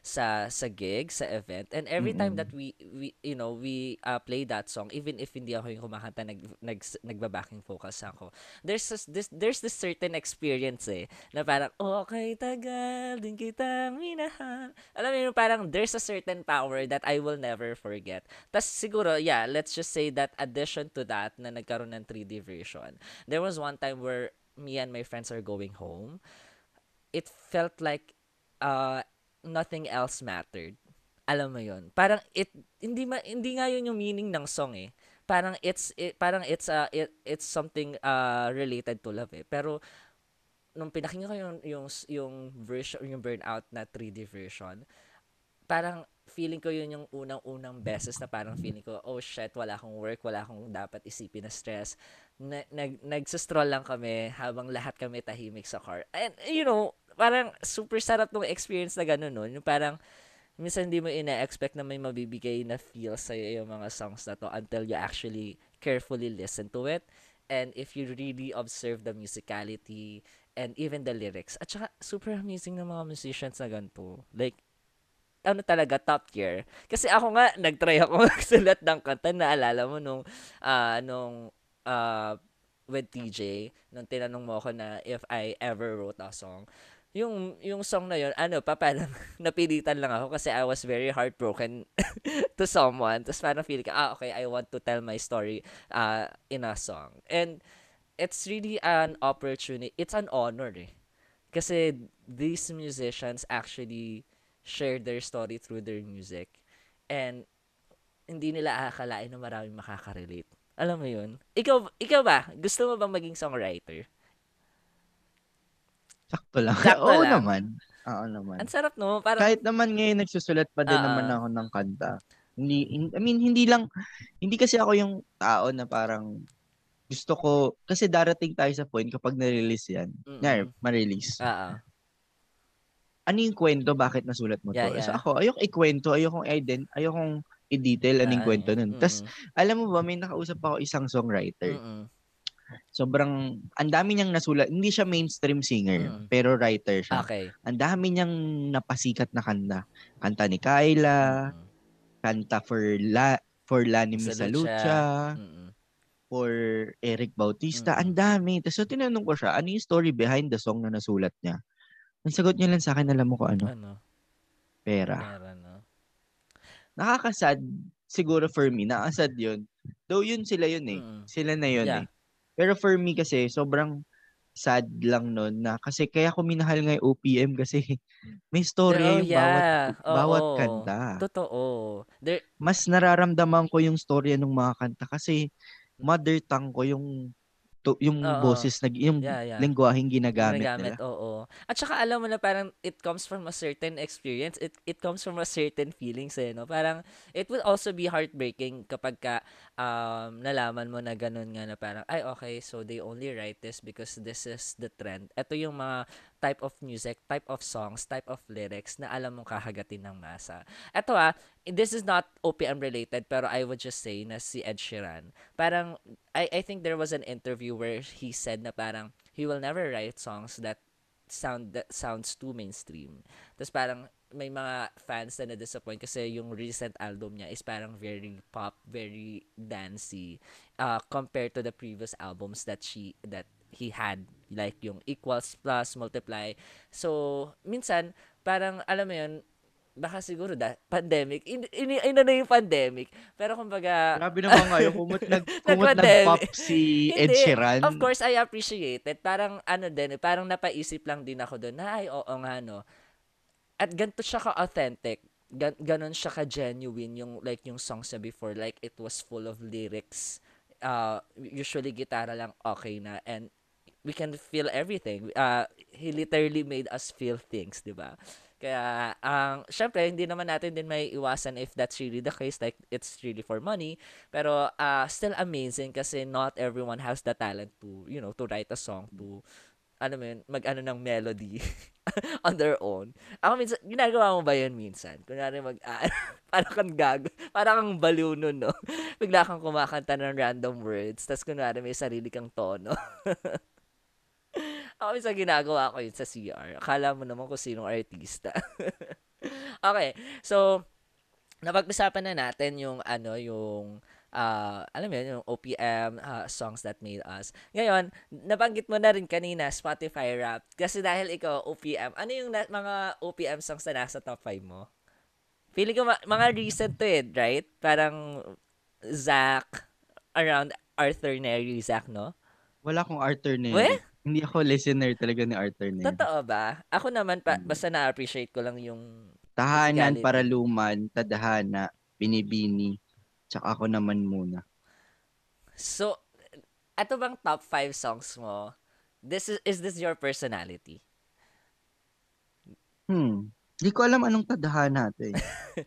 sa sa gig, sa event. And every time Mm-mm. that we we you know, we uh, play that song even if hindi ako yung kumakanta, nag, nag nagba-backing vocals ako. There's this, this there's this certain experience eh na parang okay tagal din kita minahal. Alam mo yun, parang there's a certain power that I will never forget. Tas siguro, yeah, let's just say that addition to that na nagkaroon ng 3D version. There was one time where me and my friends are going home. It felt like uh nothing else mattered. Alam mo 'yon. Parang it hindi ma, hindi nga 'yun yung meaning ng song eh. Parang it's it, parang it's uh it, it's something uh related to love eh. Pero nung pinakinggan ko yung yung yung version yung burnout na 3D version, parang feeling ko yun yung unang-unang beses na parang feeling ko, oh shit, wala akong work, wala akong dapat isipin na stress. Na, nag, nagsastroll lang kami habang lahat kami tahimik sa car. And, you know, parang super sarap nung experience na gano'n, no? Yung parang, minsan hindi mo ina-expect na may mabibigay na feel sa'yo yung mga songs na to until you actually carefully listen to it. And if you really observe the musicality and even the lyrics. At saka, super amazing ng mga musicians na ganito. Like, ano talaga, top tier. Kasi ako nga, nagtry ako magsulat ng kanta. Naalala mo nung, ah, nung, ah, with TJ, nung tinanong mo ako na if I ever wrote a song. Yung, yung song na yun, ano pa, parang napilitan lang ako kasi I was very heartbroken to someone. Tapos parang feeling ka, ah, okay, I want to tell my story uh, in a song. And it's really an opportunity. It's an honor eh. Kasi these musicians actually share their story through their music. And hindi nila akalain na maraming makaka-relate. Alam mo yun? Ikaw, ikaw ba? Gusto mo bang maging songwriter? Sakto lang. Sakto Oo lang. naman. Oo naman. Ang sarap no? Parang, Kahit naman ngayon nagsusulat pa din Ah, naman ako ng kanta. Hindi, hin- I mean, hindi lang, hindi kasi ako yung tao na parang gusto ko, kasi darating tayo sa point kapag na-release yan, Mm-mm. yeah, ma-release. ah. Ano yung kwento, bakit nasulat mo Yeah, to? yeah. So ako, ayokong ikwento, ayokong i-ident, ayokong i-detail anong kwento nun. mm-mm. Tapos, alam mo ba, may nakausap ako isang songwriter. Mm-mm. Sobrang, ang dami niyang nasulat. Hindi siya mainstream singer, Mm. pero writer siya. Okay. Ang dami niyang napasikat na kanta. Kanta ni Kyla, Mm-mm. kanta for La for Lani Sa Misalucha, Mm-mm. for Eric Bautista. Mm. Ang dami. Tapos so, tinanong ko siya, ano yung story behind the song na nasulat niya? Ang sagot niya lang sa akin, alam mo ko ano? Ano? Pera. Meron, no? Nakakasad, siguro for me, nakakasad yun. Though yun sila yun eh. Mm-mm. Sila na yun Yeah. eh. Pero for me kasi, sobrang sad lang nun na kasi kaya ko minahal nga yung OPM kasi may story Oh, yung bawat yeah. bawat Oo. kanta. Totoo. There, Mas nararamdaman ko yung story ng mga kanta kasi mother tongue ko yung to, yung Oo. boses nag yung Yeah, yeah. lengguaheng ginagamit, Ginagamit, nila. oo. At saka alam mo na parang it comes from a certain experience, it it comes from a certain feelings eh, no? Parang it will also be heartbreaking kapag ka um, nalaman mo na ganun nga na parang, ay okay, so they only write this because this is the trend. Ito yung mga type of music, type of songs, type of lyrics na alam mong kakagatin ng masa. Ito ah, this is not OPM related pero I would just say na si Ed Sheeran, parang I I think there was an interview where he said na parang he will never write songs that sound that sounds too mainstream. Tapos parang may mga fans na na-disappoint kasi yung recent album niya is parang very pop, very dancey uh, compared to the previous albums that she that he had like yung equals plus multiply. So minsan parang alam mo yun baka siguro da pandemic in, in, in, na yung pandemic pero kumbaga Grabe naman ngayon kumot nag kumot Nag-pandemic. nag-pop si Ed. Sheeran. Of course, I appreciate it. Parang ano din, eh, parang napaisip lang din ako doon na ay oo nga no. At ganito siya ka-authentic. Gan ganon siya ka-genuine yung like yung songs niya before. Like it was full of lyrics. Uh, usually gitara lang okay na and we can feel everything. Uh, he literally made us feel things, di ba? Kaya, ang syempre, hindi naman natin din may iwasan if that's really the case, like, it's really for money. Pero, uh, still amazing kasi not everyone has the talent to, you know, to write a song, to, ano mo yun, mag-ano ng melody on their own. Ako minsan, ginagawa mo ba yun minsan? Kunwari mag, ah, parang kang gag, parang kang baliw no? Bigla kang kumakanta ng random words, tas kunwari may sarili kang tono. Ako minsan ginagawa ko yun sa CR. Akala mo naman kung sinong artista. okay. So, napag-usapan na natin yung ano, yung uh, alam mo yun, yung OPM uh, songs that made us. Ngayon, nabanggit mo na rin kanina Spotify Rap. Kasi dahil ikaw OPM, ano yung na- mga OPM songs na nasa top 5 mo? Feeling ko ma- mga recent to eh, right? Parang Zach, around Arthur Neri, Zach, no? Wala akong Arthur Neri. Weh? Hindi ako listener talaga ni Arthur Neri. Totoo ba? Ako naman, pa, Mm. basta na-appreciate ko lang yung Tahanan, Musicality. Paraluman, Tadhana, Binibini, tsaka ako naman muna. So, ato bang top 5 songs mo? This is is this your personality? Hmm. Hindi ko alam anong Tadhana to eh.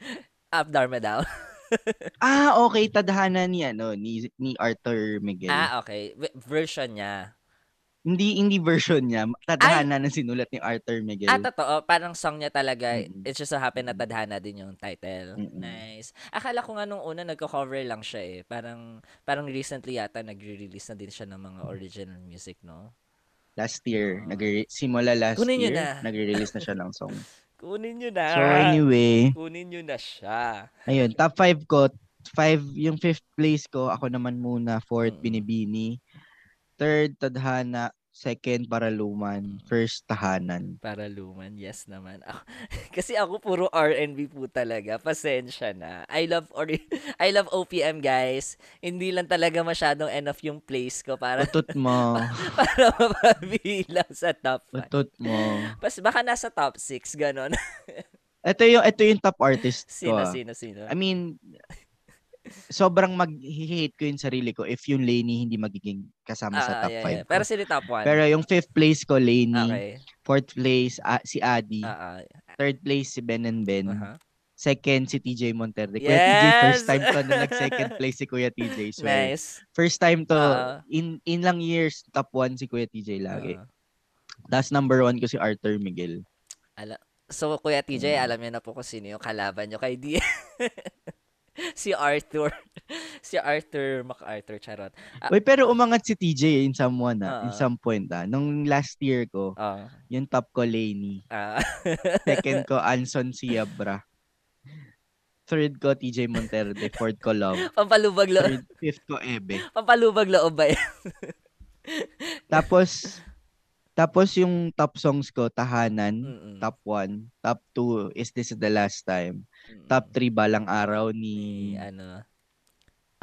Up Dharma Down? ah, okay, Tadhana ni ano, ni, ni Arthur Miguel. ah, okay. Version niya. Hindi hindi version niya, Tadhana na sinulat ni Arthur Miguel. Ah, totoo. Parang song niya talaga. Mm-mm. It just so happen na Tadhana din yung title. Mm-mm. Nice. Akala ko nga nung una nagko-cover lang siya eh. Parang parang recently yata nagre-release na din siya ng mga original music, no? last year, Ah. nagre- simula last Kunin year, na. nagre-release na siya ng song. Kunin nyo na. So anyway, Kunin nyo na siya. ayun, top 5 ko, 5 yung fifth place ko, ako naman muna, fourth Mm. Binibini, third Tadhana, second Paraluman, first Tahanan. Para luman, yes naman. Ako, kasi ako puro R&B po talaga. Pasensya na. I love or I love OPM guys. Hindi lang talaga masyadong enough yung place ko para Utot mo, para mapabilang sa top 5. utot mo. Pas baka nasa top 6 ganon. Ito yung ito yung top artist sino ko. ah. sino sino? I mean, sobrang mag-hate ko yung sarili ko if yung Lainey hindi magiging kasama sa Ah, top yeah, 5 yeah. Pero sino top 1? Pero yung fifth place ko, Lainey. okay. Fourth place, ah, si Adi. Ah, ah. Third place, si Ben and Ben. Aha. Second, si TJ Monterde. Kuya TJ, first Yes! time to na nag-second place si Kuya TJ. Swear. Nice. First time to, Ah. in in lang years, top 1 si Kuya TJ lagi. Ah. Tapos number 1 ko si Arthur Miguel. So, Kuya TJ, Mm. alam niyo na po kung sino yung kalaban niyo kay D. si Arthur. si Arthur MacArthur, charot. Ah. Uy, pero umangat si TJ in someone ah, in Ah. some point ah. Nung last year ko, Ah. yung top ko Lainey. ah. Second ko Anson Siabra. Third ko TJ Monterde. Fourth ko Love. pampalubag loob. Third, fifth ko Ebe. Pampalubag loob ba yan? Tapos, tapos yung top songs ko, Tahanan, Mm-mm. top 1. Top 2, Is This the Last Time? Top 3, Balang Araw Ni, ano,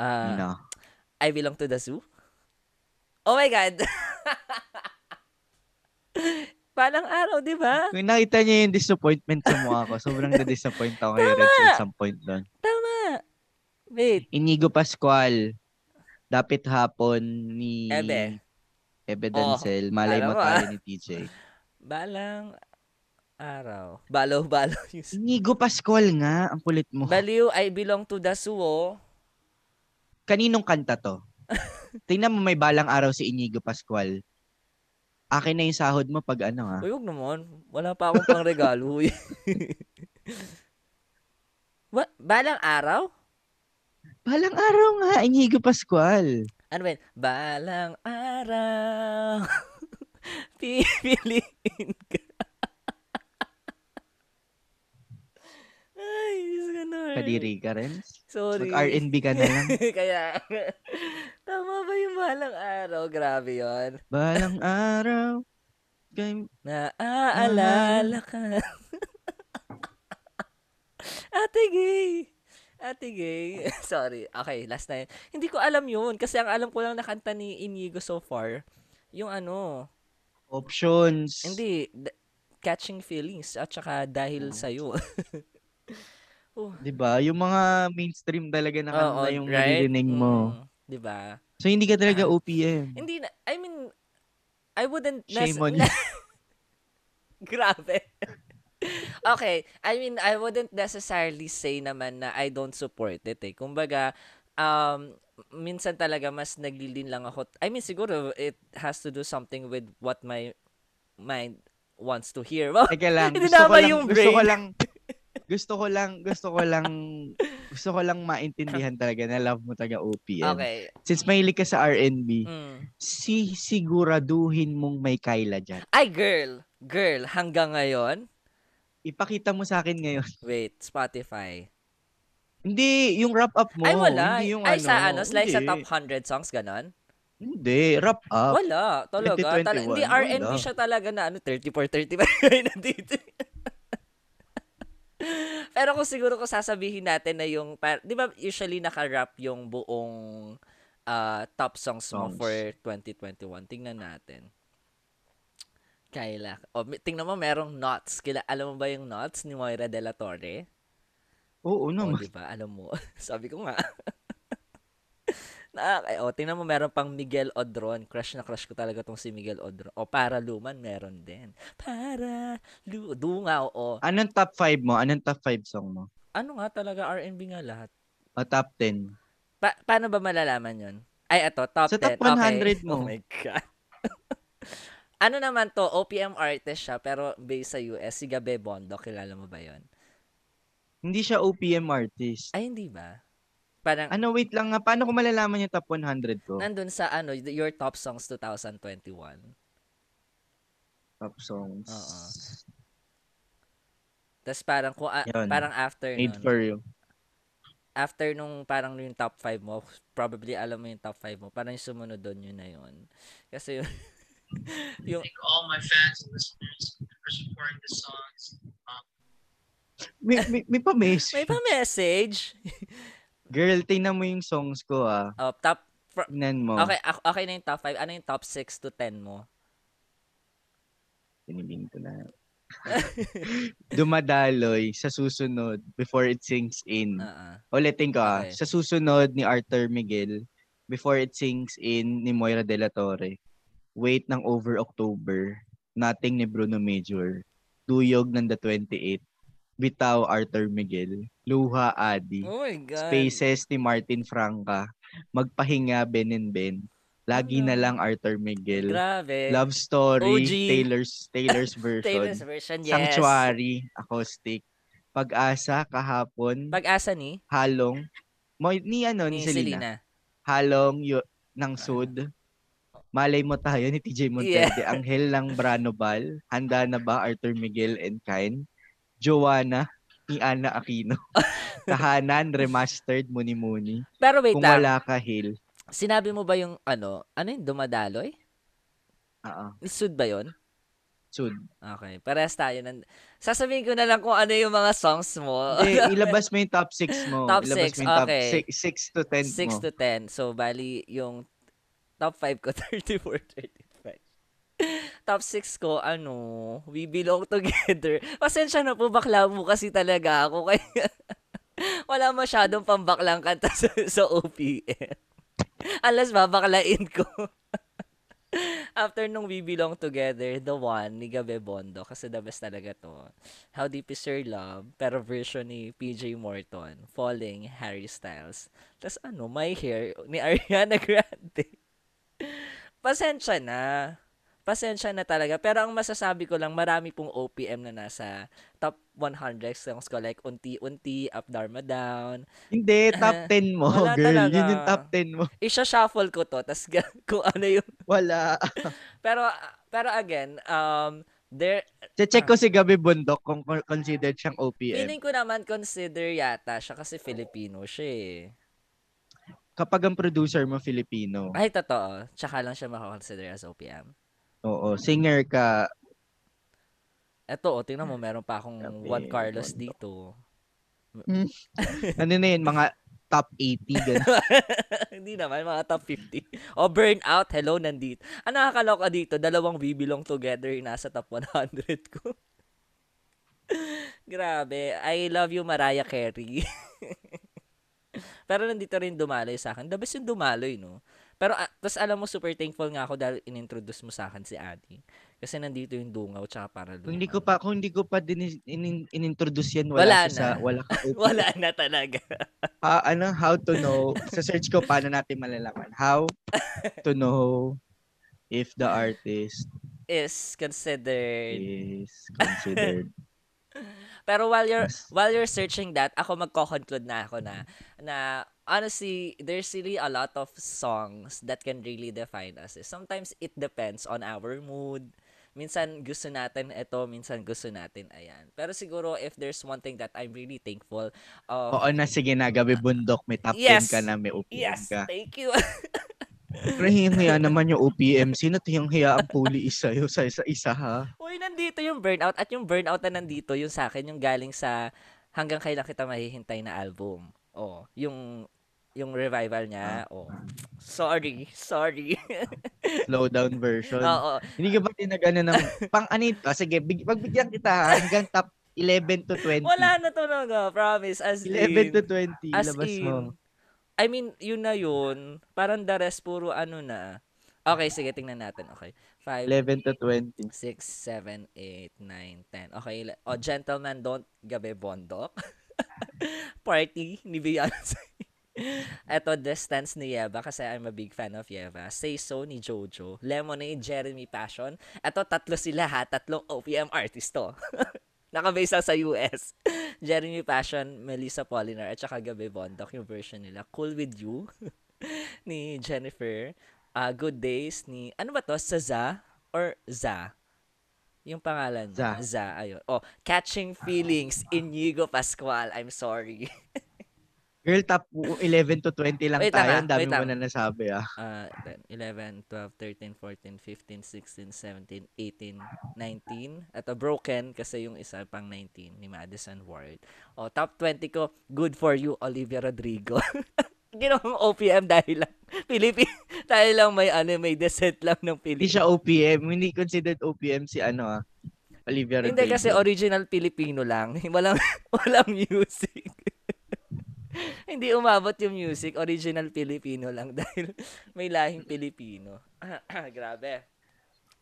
ah, Nina. I belong to the zoo? Oh my God! Balang araw, di ba? Kung nakita niya yung disappointment sa mukha ko, sobrang na-disappoint ako kay Reds at some point doon. Tama. Wait. Inigo Pascual, Dapit Hapon ni Ebe. Ebe Oh, Dancel, Malay alam mo mo, tayo ah. ni TJ. Balang araw. Balaw-balaw yung... Inigo Pascual nga, ang kulit mo. Baliw, I belong to the suo. Kaninong kanta to? Tingnan mo may balang araw si Inigo Pascual. Akin na yung sahod mo pag ano ha. Uy, huwag naman. Wala pa akong pang regalo. uy. What? Balang araw? Balang araw nga, Inigo Pascual. Ano ba? Balang araw. Pipiliin ka. Ay, Diyos Lord. Kadiri ka rin. Sorry. Mag-R&B ka na lang. Kaya, tama ba yung balang araw? Grabe yon Balang araw. Kay... Naaalala ka. Ate Gay. Ate Gay. Sorry. Okay, last na yun. Hindi ko alam yun. Kasi ang alam ko lang na kanta ni Inigo so far, yung ano, Options. hindi, d- Catching Feelings at saka Dahil Sa'yo. Oh, 'Di ba? Yung mga mainstream talaga na kanta oo, yung right? naririnig mo. Mm, 'di ba? So hindi ka talaga Ah. OPM. Hindi na, I mean, I wouldn't Shame nec- on you. Grabe. okay, I mean, I wouldn't necessarily say naman na I don't support it eh. Kumbaga, um, minsan talaga mas naglilin lang ako. I mean, siguro it has to do something with what my mind wants to hear. Wow, Teka lang, gusto ko lang, yung gusto ko brain. lang, gusto ko lang, gusto ko lang, gusto ko lang maintindihan talaga na love mo talaga OPM. okay. Since mahilig ka sa R&B, Mm. si siguraduhin mong may Kyla dyan. Ay, girl. Girl, hanggang ngayon, Ipakita mo sa akin ngayon. wait, Spotify. Hindi, yung wrap up mo. Ay, wala. Hindi yung Ay, ano. sa ano, like sa top 100 songs, ganon? Hindi, wrap up. Wala, talaga. Tala- 2021, hindi, R&B wala. siya talaga na ano, 34, 35 ay nandito. Pero kung siguro kung sasabihin natin na yung, par- di ba usually naka-rap yung buong ah, top songs mo Songs. for 2021. Tingnan natin. Kaila. O, tingnan mo, merong Knots. Kila, alam mo ba yung Knots ni Moira De La Torre? Oo O, naman. di ba? Alam mo. Sabi ko nga. Na, eh, o, tingnan mo, meron pang Miguel Odron. Crush na crush ko talaga tong si Miguel Odron. O, Para Luman, meron din. Para Lu... Dungaw, o. Anong top 5 mo? Anong top 5 song mo? Ano nga talaga, R&B nga lahat. O top 10? Pa- paano ba malalaman yon? Ay, eto, top Sa 10. top Okay. 100 mo. Oh my God. ano naman to, OPM artist siya, pero based sa US, si Gabe Bondo. Kilala mo ba yon? Hindi siya OPM artist. Ay, hindi ba? Parang, Ano, wait lang nga. Paano ko malalaman yung top 100 ko? nandun sa ano, your top songs 2021. Top songs. Oo. Tapos parang, kung, Yun. parang after Made nun, for you. after nung parang yung top 5 mo, probably alam mo yung top 5 mo, parang yung sumunod doon yun na yun. Kasi yung, yung thank all my fans and listeners for supporting the songs. May, may, may pa-message. may pa-message. Girl, tingnan mo yung songs ko ah. Oh, top, fr- Tingnan mo. okay, okay na yung top 5. Ano yung top 6 to 10 mo? Tinibin ko na. Dumadaloy sa susunod before it sinks in. Uh-uh. Ulitin ko ah. Okay. Sa susunod ni Arthur Miguel before it sinks in ni Moira De La Torre. Wait ng Over October. Nothing ni Bruno Major. Tuyog ng The 28. Bitaw Arthur Miguel. Luha Adi. Oh my God. Spaces ni Martin Franca. Magpahinga Ben and Ben. Lagi na lang Arthur Miguel. Grabe. Love Story, OG. Taylor's Taylor's version. Taylor's version, yes. Sanctuary, acoustic. Pag-asa, kahapon, Pag-asa ni? halong. Mo, ni ano, Ni ni, Selena. Selena. Halong yu, ng Sud. Malay mo tayo ni TJ Monterde. Anghel ng Branobal. Handa na ba Arthur Miguel and Kain? Joanna ni Ana Aquino. Tahanan, remastered, muni-muni. Pero wait Kung lang. wala ka, Hill. Sinabi mo ba yung ano? Ano yung dumadaloy? Oo, Ni Sud ba yun? Sud. Okay. Parehas tayo. Nan- Sasabihin ko na lang kung ano yung mga songs mo. Eh, ilabas mo yung top 6 mo. Top ilabas six, mo yung top okay. 6 to 10 6 mo. to 10. So, bali, yung top 5 ko, 34, 35. Top 6 ko, ano, We Belong Together. Pasensya na po, bakla mo kasi talaga ako. Kaya wala masyadong pambaklang kanta sa, sa OPM. Unless babaklain ko. After nung We Belong Together, the one ni Gabe Bondo, kasi the best talaga to. How Deep Is Your Love, pero version ni PJ Morton, Falling, Harry Styles. Tapos ano, My Hair, ni Ariana Grande. Pasensya na. Pasensya na talaga. Pero ang masasabi ko lang, marami pong OPM na nasa top 100 songs ko. Like, Unti-Unti, Up Dharma Down. Hindi, top 10 mo, Wala girl. talaga. Yun yung top 10 mo. Isha-shuffle ko to. Tapos kung ano yung... Wala. Pero, pero again, um, there, Che-check ko si Gabi Bundok kung con- considered siyang OPM. feeling ko naman consider yata siya kasi Filipino siya eh. Kapag ang producer mo Filipino, Ay, totoo. Tsaka lang siya makakonsider as OPM. Oo, singer ka, Eto, oh, tingnan mo, meron pa akong Gabi, Juan Carlos dito. ano na yun, mga top 80, ganun. Hindi naman, mga top 50. O, Burnout, hello, nandito. Ang nakakaloka dito, dalawang We Belong Together yung nasa top 100 ko. Grabe. I love you, Mariah Carey. Pero nandito rin dumaloy sa akin. The best yung dumaloy, no? Pero, uh, tas alam mo, super thankful nga ako dahil inintroduce mo sa akin si Adi. Kasi nandito yung dungaw tsaka para Kung hindi ko pa kung hindi ko pa din in, in-introduce yan, wala, Wala siya sa na. wala ka Wala na talaga. Ah, ano, how to know, sa search ko, paano natin malalaman? How to know if the artist Is considered is considered Pero while you're Yes. while you're searching that, ako magko-conclude na ako na na honestly, there's really a lot of songs that can really define us. Sometimes it depends on our mood. Minsan gusto natin ito, minsan gusto natin ayan. Pero siguro if there's one thing that I'm really thankful of Oo na, sige na, gabi bundok, may top 10 Yes. ka na, may OPM Yes, ka. thank you. Pero hiyang-hiya naman yung OPM. Sino to yung hiya ang puli isa yung sa isa, isa ha? Uy, nandito yung burnout at yung burnout na nandito yung sa akin yung galing sa hanggang kailan kita mahihintay na album. Oh, yung yung revival niya. Oh. Sorry, sorry. Slow down version. Oo. Hindi ka ba tinagano ng pang anit? Ah, sige, big, pagbigyan kita ha, hanggang top 11 to 20. Wala na talaga, promise. As 11 to in, 20, as labas in, mo. I mean, yun na yun. Parang the rest, puro ano na. Okay, sige, tingnan natin. Okay. 5, 11 to 20. 6, 7, 8, 9, 10. Okay. le- Oh, Gentleman Don't Gabi Bondok. Party ni Beyonce. Eto, Distance ni Yeva kasi I'm a big fan of Yeva. Say So ni Jojo. Lemonade, Jeremy Passion. Eto, tatlo sila ha. Tatlong OPM artist to. Nakabase lang sa US. Jeremy Passion, Melissa Polinar, at saka Gabi Bondok, yung version nila. Cool With You ni Jennifer. Ah, Good Days ni, ano ba to? Saza? Or Za? Yung pangalan. Za. Za, ayun. Oh, Catching Feelings, Inigo Pascual. I'm sorry. Girl, top 11 to 20 lang Wait tayo. ah, Ang dami wait mo na nasabi ah. 10, 11, 12, 13, 14, 15, 16, 17, 18, 19. Ito, Broken kasi yung isa pang 19 ni Madison Ward. O, top 20 ko, Good For You, Olivia Rodrigo. Ginawang OPM dahil lang, Philippine, dahil lang may, ano, may descent lang ng Hindi Philippine. siya OPM. Hindi considered OPM si ano ah. Olivia Rodrigo. Hindi kasi original Filipino lang. Walang, walang music. Hindi umabot yung music. Original Filipino lang dahil may lahing Pilipino. Grabe.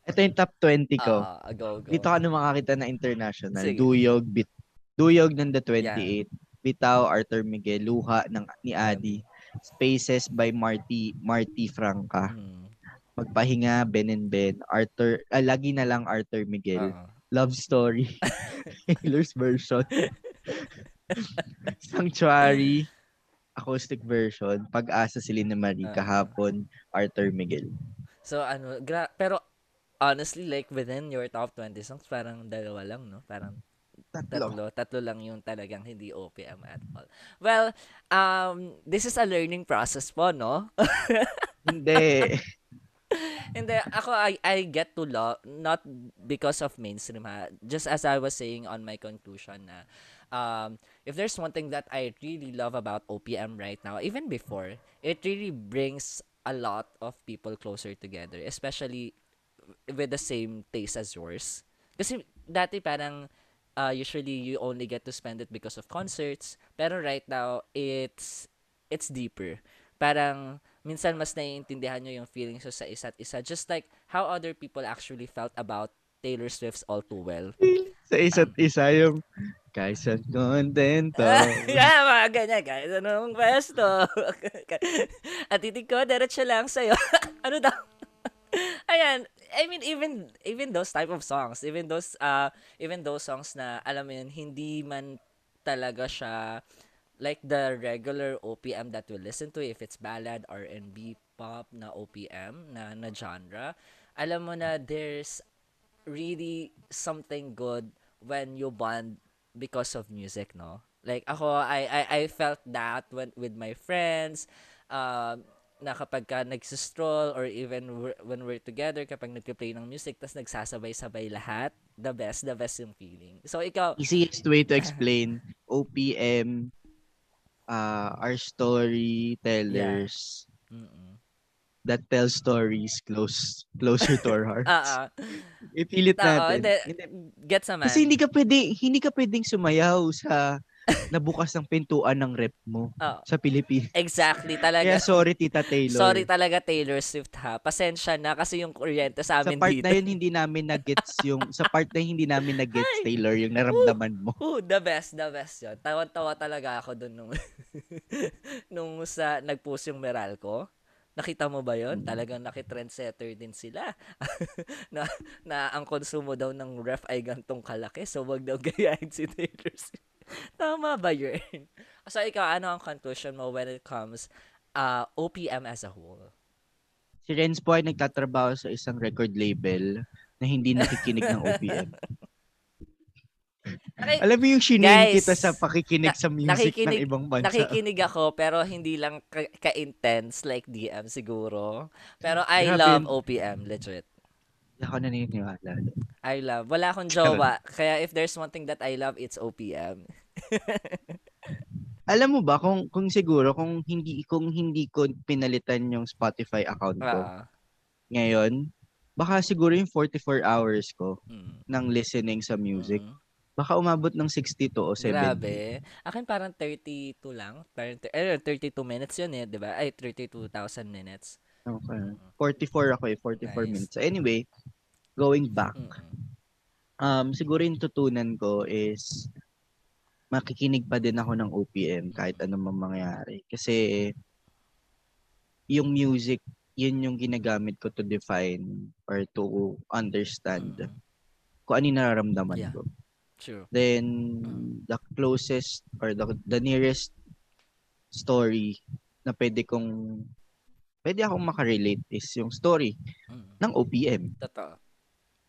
Ito yung top 20 ko. Ah, go, go. Dito ka na makakita na international. Sige. Duyog, Bit Duyog ng The 28. Bitaw, Arthur Miguel, Luha ng ni Adi. Spaces by Marty Marty Franca. Hmm. Magpahinga, Ben and Ben. Arthur, ah, lagi na lang Arthur Miguel. Oo. Love Story. Taylor's version. Sanctuary. Acoustic version. Pag-asa si Lina Marie. Ah. Kahapon, Arthur Miguel. So, ano, gra- pero, honestly, like, within your top 20 songs, parang dalawa lang, no? Parang Tatlo. tatlo. Tatlo lang yung talagang hindi OPM at all. Well, um, this is a learning process po, no? Hindi. Hindi, ako, I, I get to love, not because of mainstream, ha? Just as I was saying on my conclusion na, um, if there's one thing that I really love about OPM right now, even before, it really brings a lot of people closer together, especially with the same taste as yours. Kasi dati parang uh, usually you only get to spend it because of concerts. Pero right now, it's it's deeper. Parang minsan mas naiintindihan nyo yung feelings sa isa't isa. Just like how other people actually felt about Taylor Swift's All Too Well. Sa isa't isa yung guys at contento. yeah, mga ganyan, guys. Anong pwesto? At titig ko, diretso lang sa'yo. ano daw? Ayan, I mean even even those type of songs, even those uh even those songs na alam mo yun, hindi man talaga siya like the regular OPM that we listen to if it's ballad, R&B, pop na OPM na na genre. Alam mo na there's really something good when you bond because of music, no? Like ako, I I, I felt that when with my friends, um, na kapag ka nagsistroll or even we're, when we're together, kapag nagpe-play ng music, tas nagsasabay-sabay lahat, the best, the best yung feeling. So, ikaw... Easiest way to explain, OPM, uh, our storytellers, yeah. Mm-mm that tell stories close closer to our hearts. Oo. Ipilit natin. Hindi, get sa man. Kasi hindi ka pwede, hindi ka pwedeng sumayaw sa nabukas ng pintuan ng rep mo oh. sa Pilipinas. Exactly, talaga. Kaya sorry, Tita Taylor. Sorry talaga, Taylor Swift ha. Pasensya na kasi yung kuryente sa amin dito. Sa part dito. na yun, hindi namin na-gets yung, sa part na yun, hindi namin na-gets, Taylor, yung naramdaman mo. Ooh, the best, the best yun. Tawan-tawa talaga ako dun nung, nung sa, nag-post yung Meralco. Nakita mo ba yon? Talagang naki-trendsetter din sila. na, na ang konsumo daw ng ref ay gantong kalaki. So, wag daw gayahin si Taylor Swift. Tama ba yun? So, ikaw, ano ang conclusion mo when it comes uh, OPM as a whole? Si Renz po ay nagtatrabaho sa isang record label na hindi nakikinig ng OPM. Naki- Alam mo yung shinin kita sa pakikinig na, sa music ng ibang bansa. Nakikinig ako pero hindi lang ka- ka-intense like DM siguro. Pero I Grabe. love OPM, legit. Hindi ako naniniwala. I love. Wala akong jowa. Kaya if there's one thing that I love, it's OPM. Alam mo ba kung kung siguro kung hindi kung hindi ko pinalitan yung Spotify account ko. Uh, ngayon, baka siguro yung 44 hours ko mm. ng listening sa music. Mm Baka umabot ng 62 o 70. Grabe. Akin parang 32 lang. Parang, eh, 32 minutes yun eh, di ba? Ay, 32,000 minutes. Okay. 44 ako eh, 44 nice. minutes. Anyway, going back. Um, siguro yung tutunan ko is makikinig pa din ako ng OPM kahit anong mangyari. Kasi yung music, yun yung ginagamit ko to define or to understand mm-hmm. kung ano yung nararamdaman yeah. ko. True. Then the closest or the, the nearest story na pwede kong pwede akong makarelate is yung story mm. ng OPM. Totoo.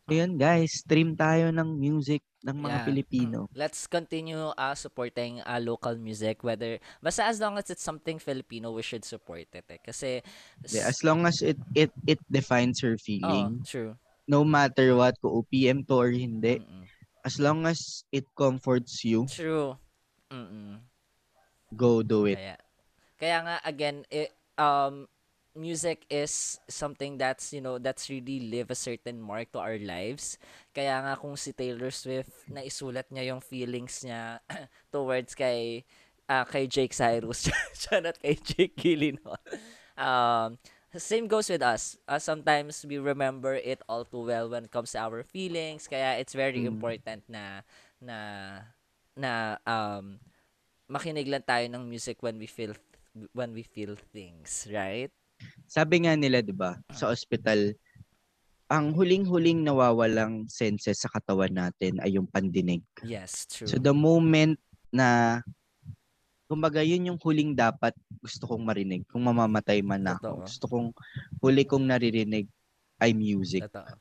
Ayun guys, stream tayo ng music ng mga yeah. Pilipino. Mm. Let's continue uh, supporting uh, local music whether basta as long as it's something Filipino we should support it eh. kasi yeah, as long as it it it defines your feeling. Oh, true. No matter what ko OPM to or hindi. Mm-mm as long as it comforts you. True. Mm-mm. Go do it. Kaya, kaya nga again, it, um music is something that's, you know, that's really leave a certain mark to our lives. Kaya nga kung si Taylor Swift na isulat niya yung feelings niya towards kay uh, kay Jake Cyrus, siya kay Jake Gyllenhaal. Um, same goes with us. Uh, sometimes we remember it all too well when it comes to our feelings. Kaya it's very mm. important na na na um makinig lang tayo ng music when we feel when we feel things, right? Sabi nga nila, 'di ba, sa ospital, ang huling-huling nawawalang senses sa katawan natin ay yung pandinig. Yes, true. So the moment na kumbaga yun yung huling dapat gusto kong marinig kung mamamatay man ako. Totoo. Gusto kong huli kong naririnig ay music. Totoo.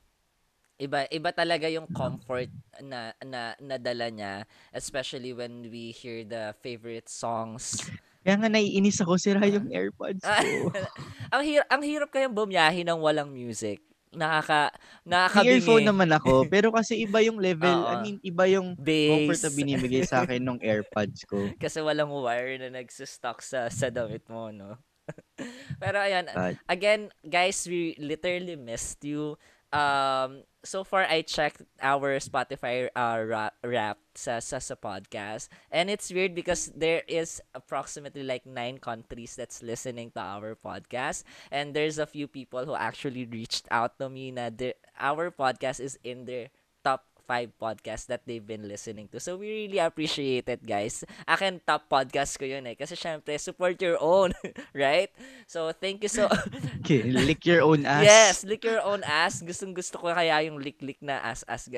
Iba iba talaga yung comfort na na nadala niya especially when we hear the favorite songs. Kaya nga naiinis ako sira yung AirPods ko. ang hirap ang hirap kayang bumiyahe ng walang music nakaka nakakabingi. Earphone naman ako, pero kasi iba yung level, uh, I mean, iba yung Bass. comfort na binibigay sa akin ng AirPods ko. kasi walang wire na nagsistock sa sa damit mo, no? pero ayan, again, guys, we literally missed you. Um, so far I checked our Spotify uh, rap, rap sa, sa podcast. And it's weird because there is approximately like nine countries that's listening to our podcast. And there's a few people who actually reached out to me na our podcast is in their five podcasts that they've been listening to. So we really appreciate it, guys. Akin top podcast ko yun eh. Kasi syempre, support your own, right? So thank you so... Okay, lick your own ass. Yes, lick your own ass. Gustong gusto ko kaya yung lick-lick na ass-ass.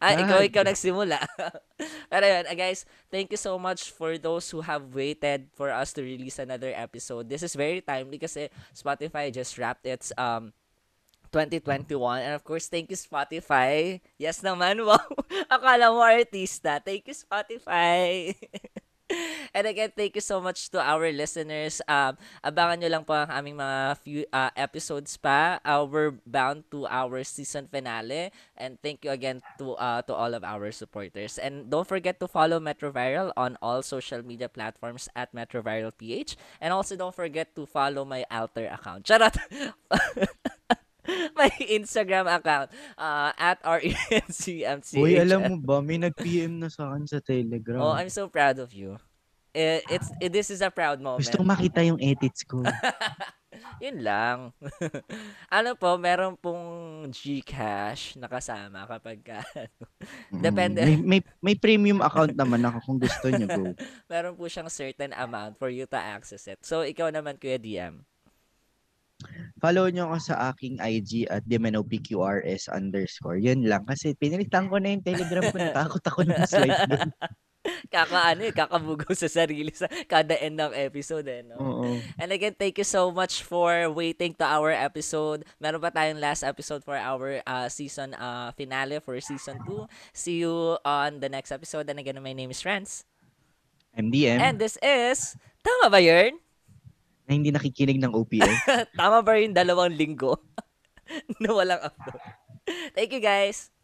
Ay, ikaw, ikaw nagsimula. Pero yun, uh, guys, thank you so much for those who have waited for us to release another episode. This is very timely kasi Spotify just wrapped its um 2021. And of course, thank you Spotify. Yes naman, wow. Akala mo artista. Thank you Spotify. And again, thank you so much to our listeners. Um, abangan nyo lang po ang aming mga few uh, episodes pa. Uh, we're bound to our season finale. And thank you again to uh, to all of our supporters. And don't forget to follow Metroviral on all social media platforms at MetroviralPH. And also don't forget to follow my alter account. Charot! my Instagram account uh, at RENCMCH. Uy, alam mo ba, may nag-PM na sa akin sa Telegram. Oh, I'm so proud of you. Eh, it's it, this is a proud moment. Gusto makita yung edits ko. Yun lang. ano po, meron pong GCash na kasama kapag ka, Depende. Mm, may, may, may premium account naman ako kung gusto niyo go. meron po siyang certain amount for you to access it. So, ikaw naman, Kuya DM. Follow nyo ako sa aking IG at DMNOPQRS underscore. Yun lang. Kasi pinilitan ko na yung telegram ko. Natakot ako ng slide doon. Kakaano eh, kakabugaw sa sarili sa kada end ng episode eh, no? Oo. And again, thank you so much for waiting to our episode. Meron pa tayong last episode for our uh, season uh, finale for season 2. See you on the next episode. And again, my name is Rance. MDM. And this is, tama ba yun? Na hindi nakikinig ng OPM. tama ba yung dalawang linggo na walang upload? Thank you guys!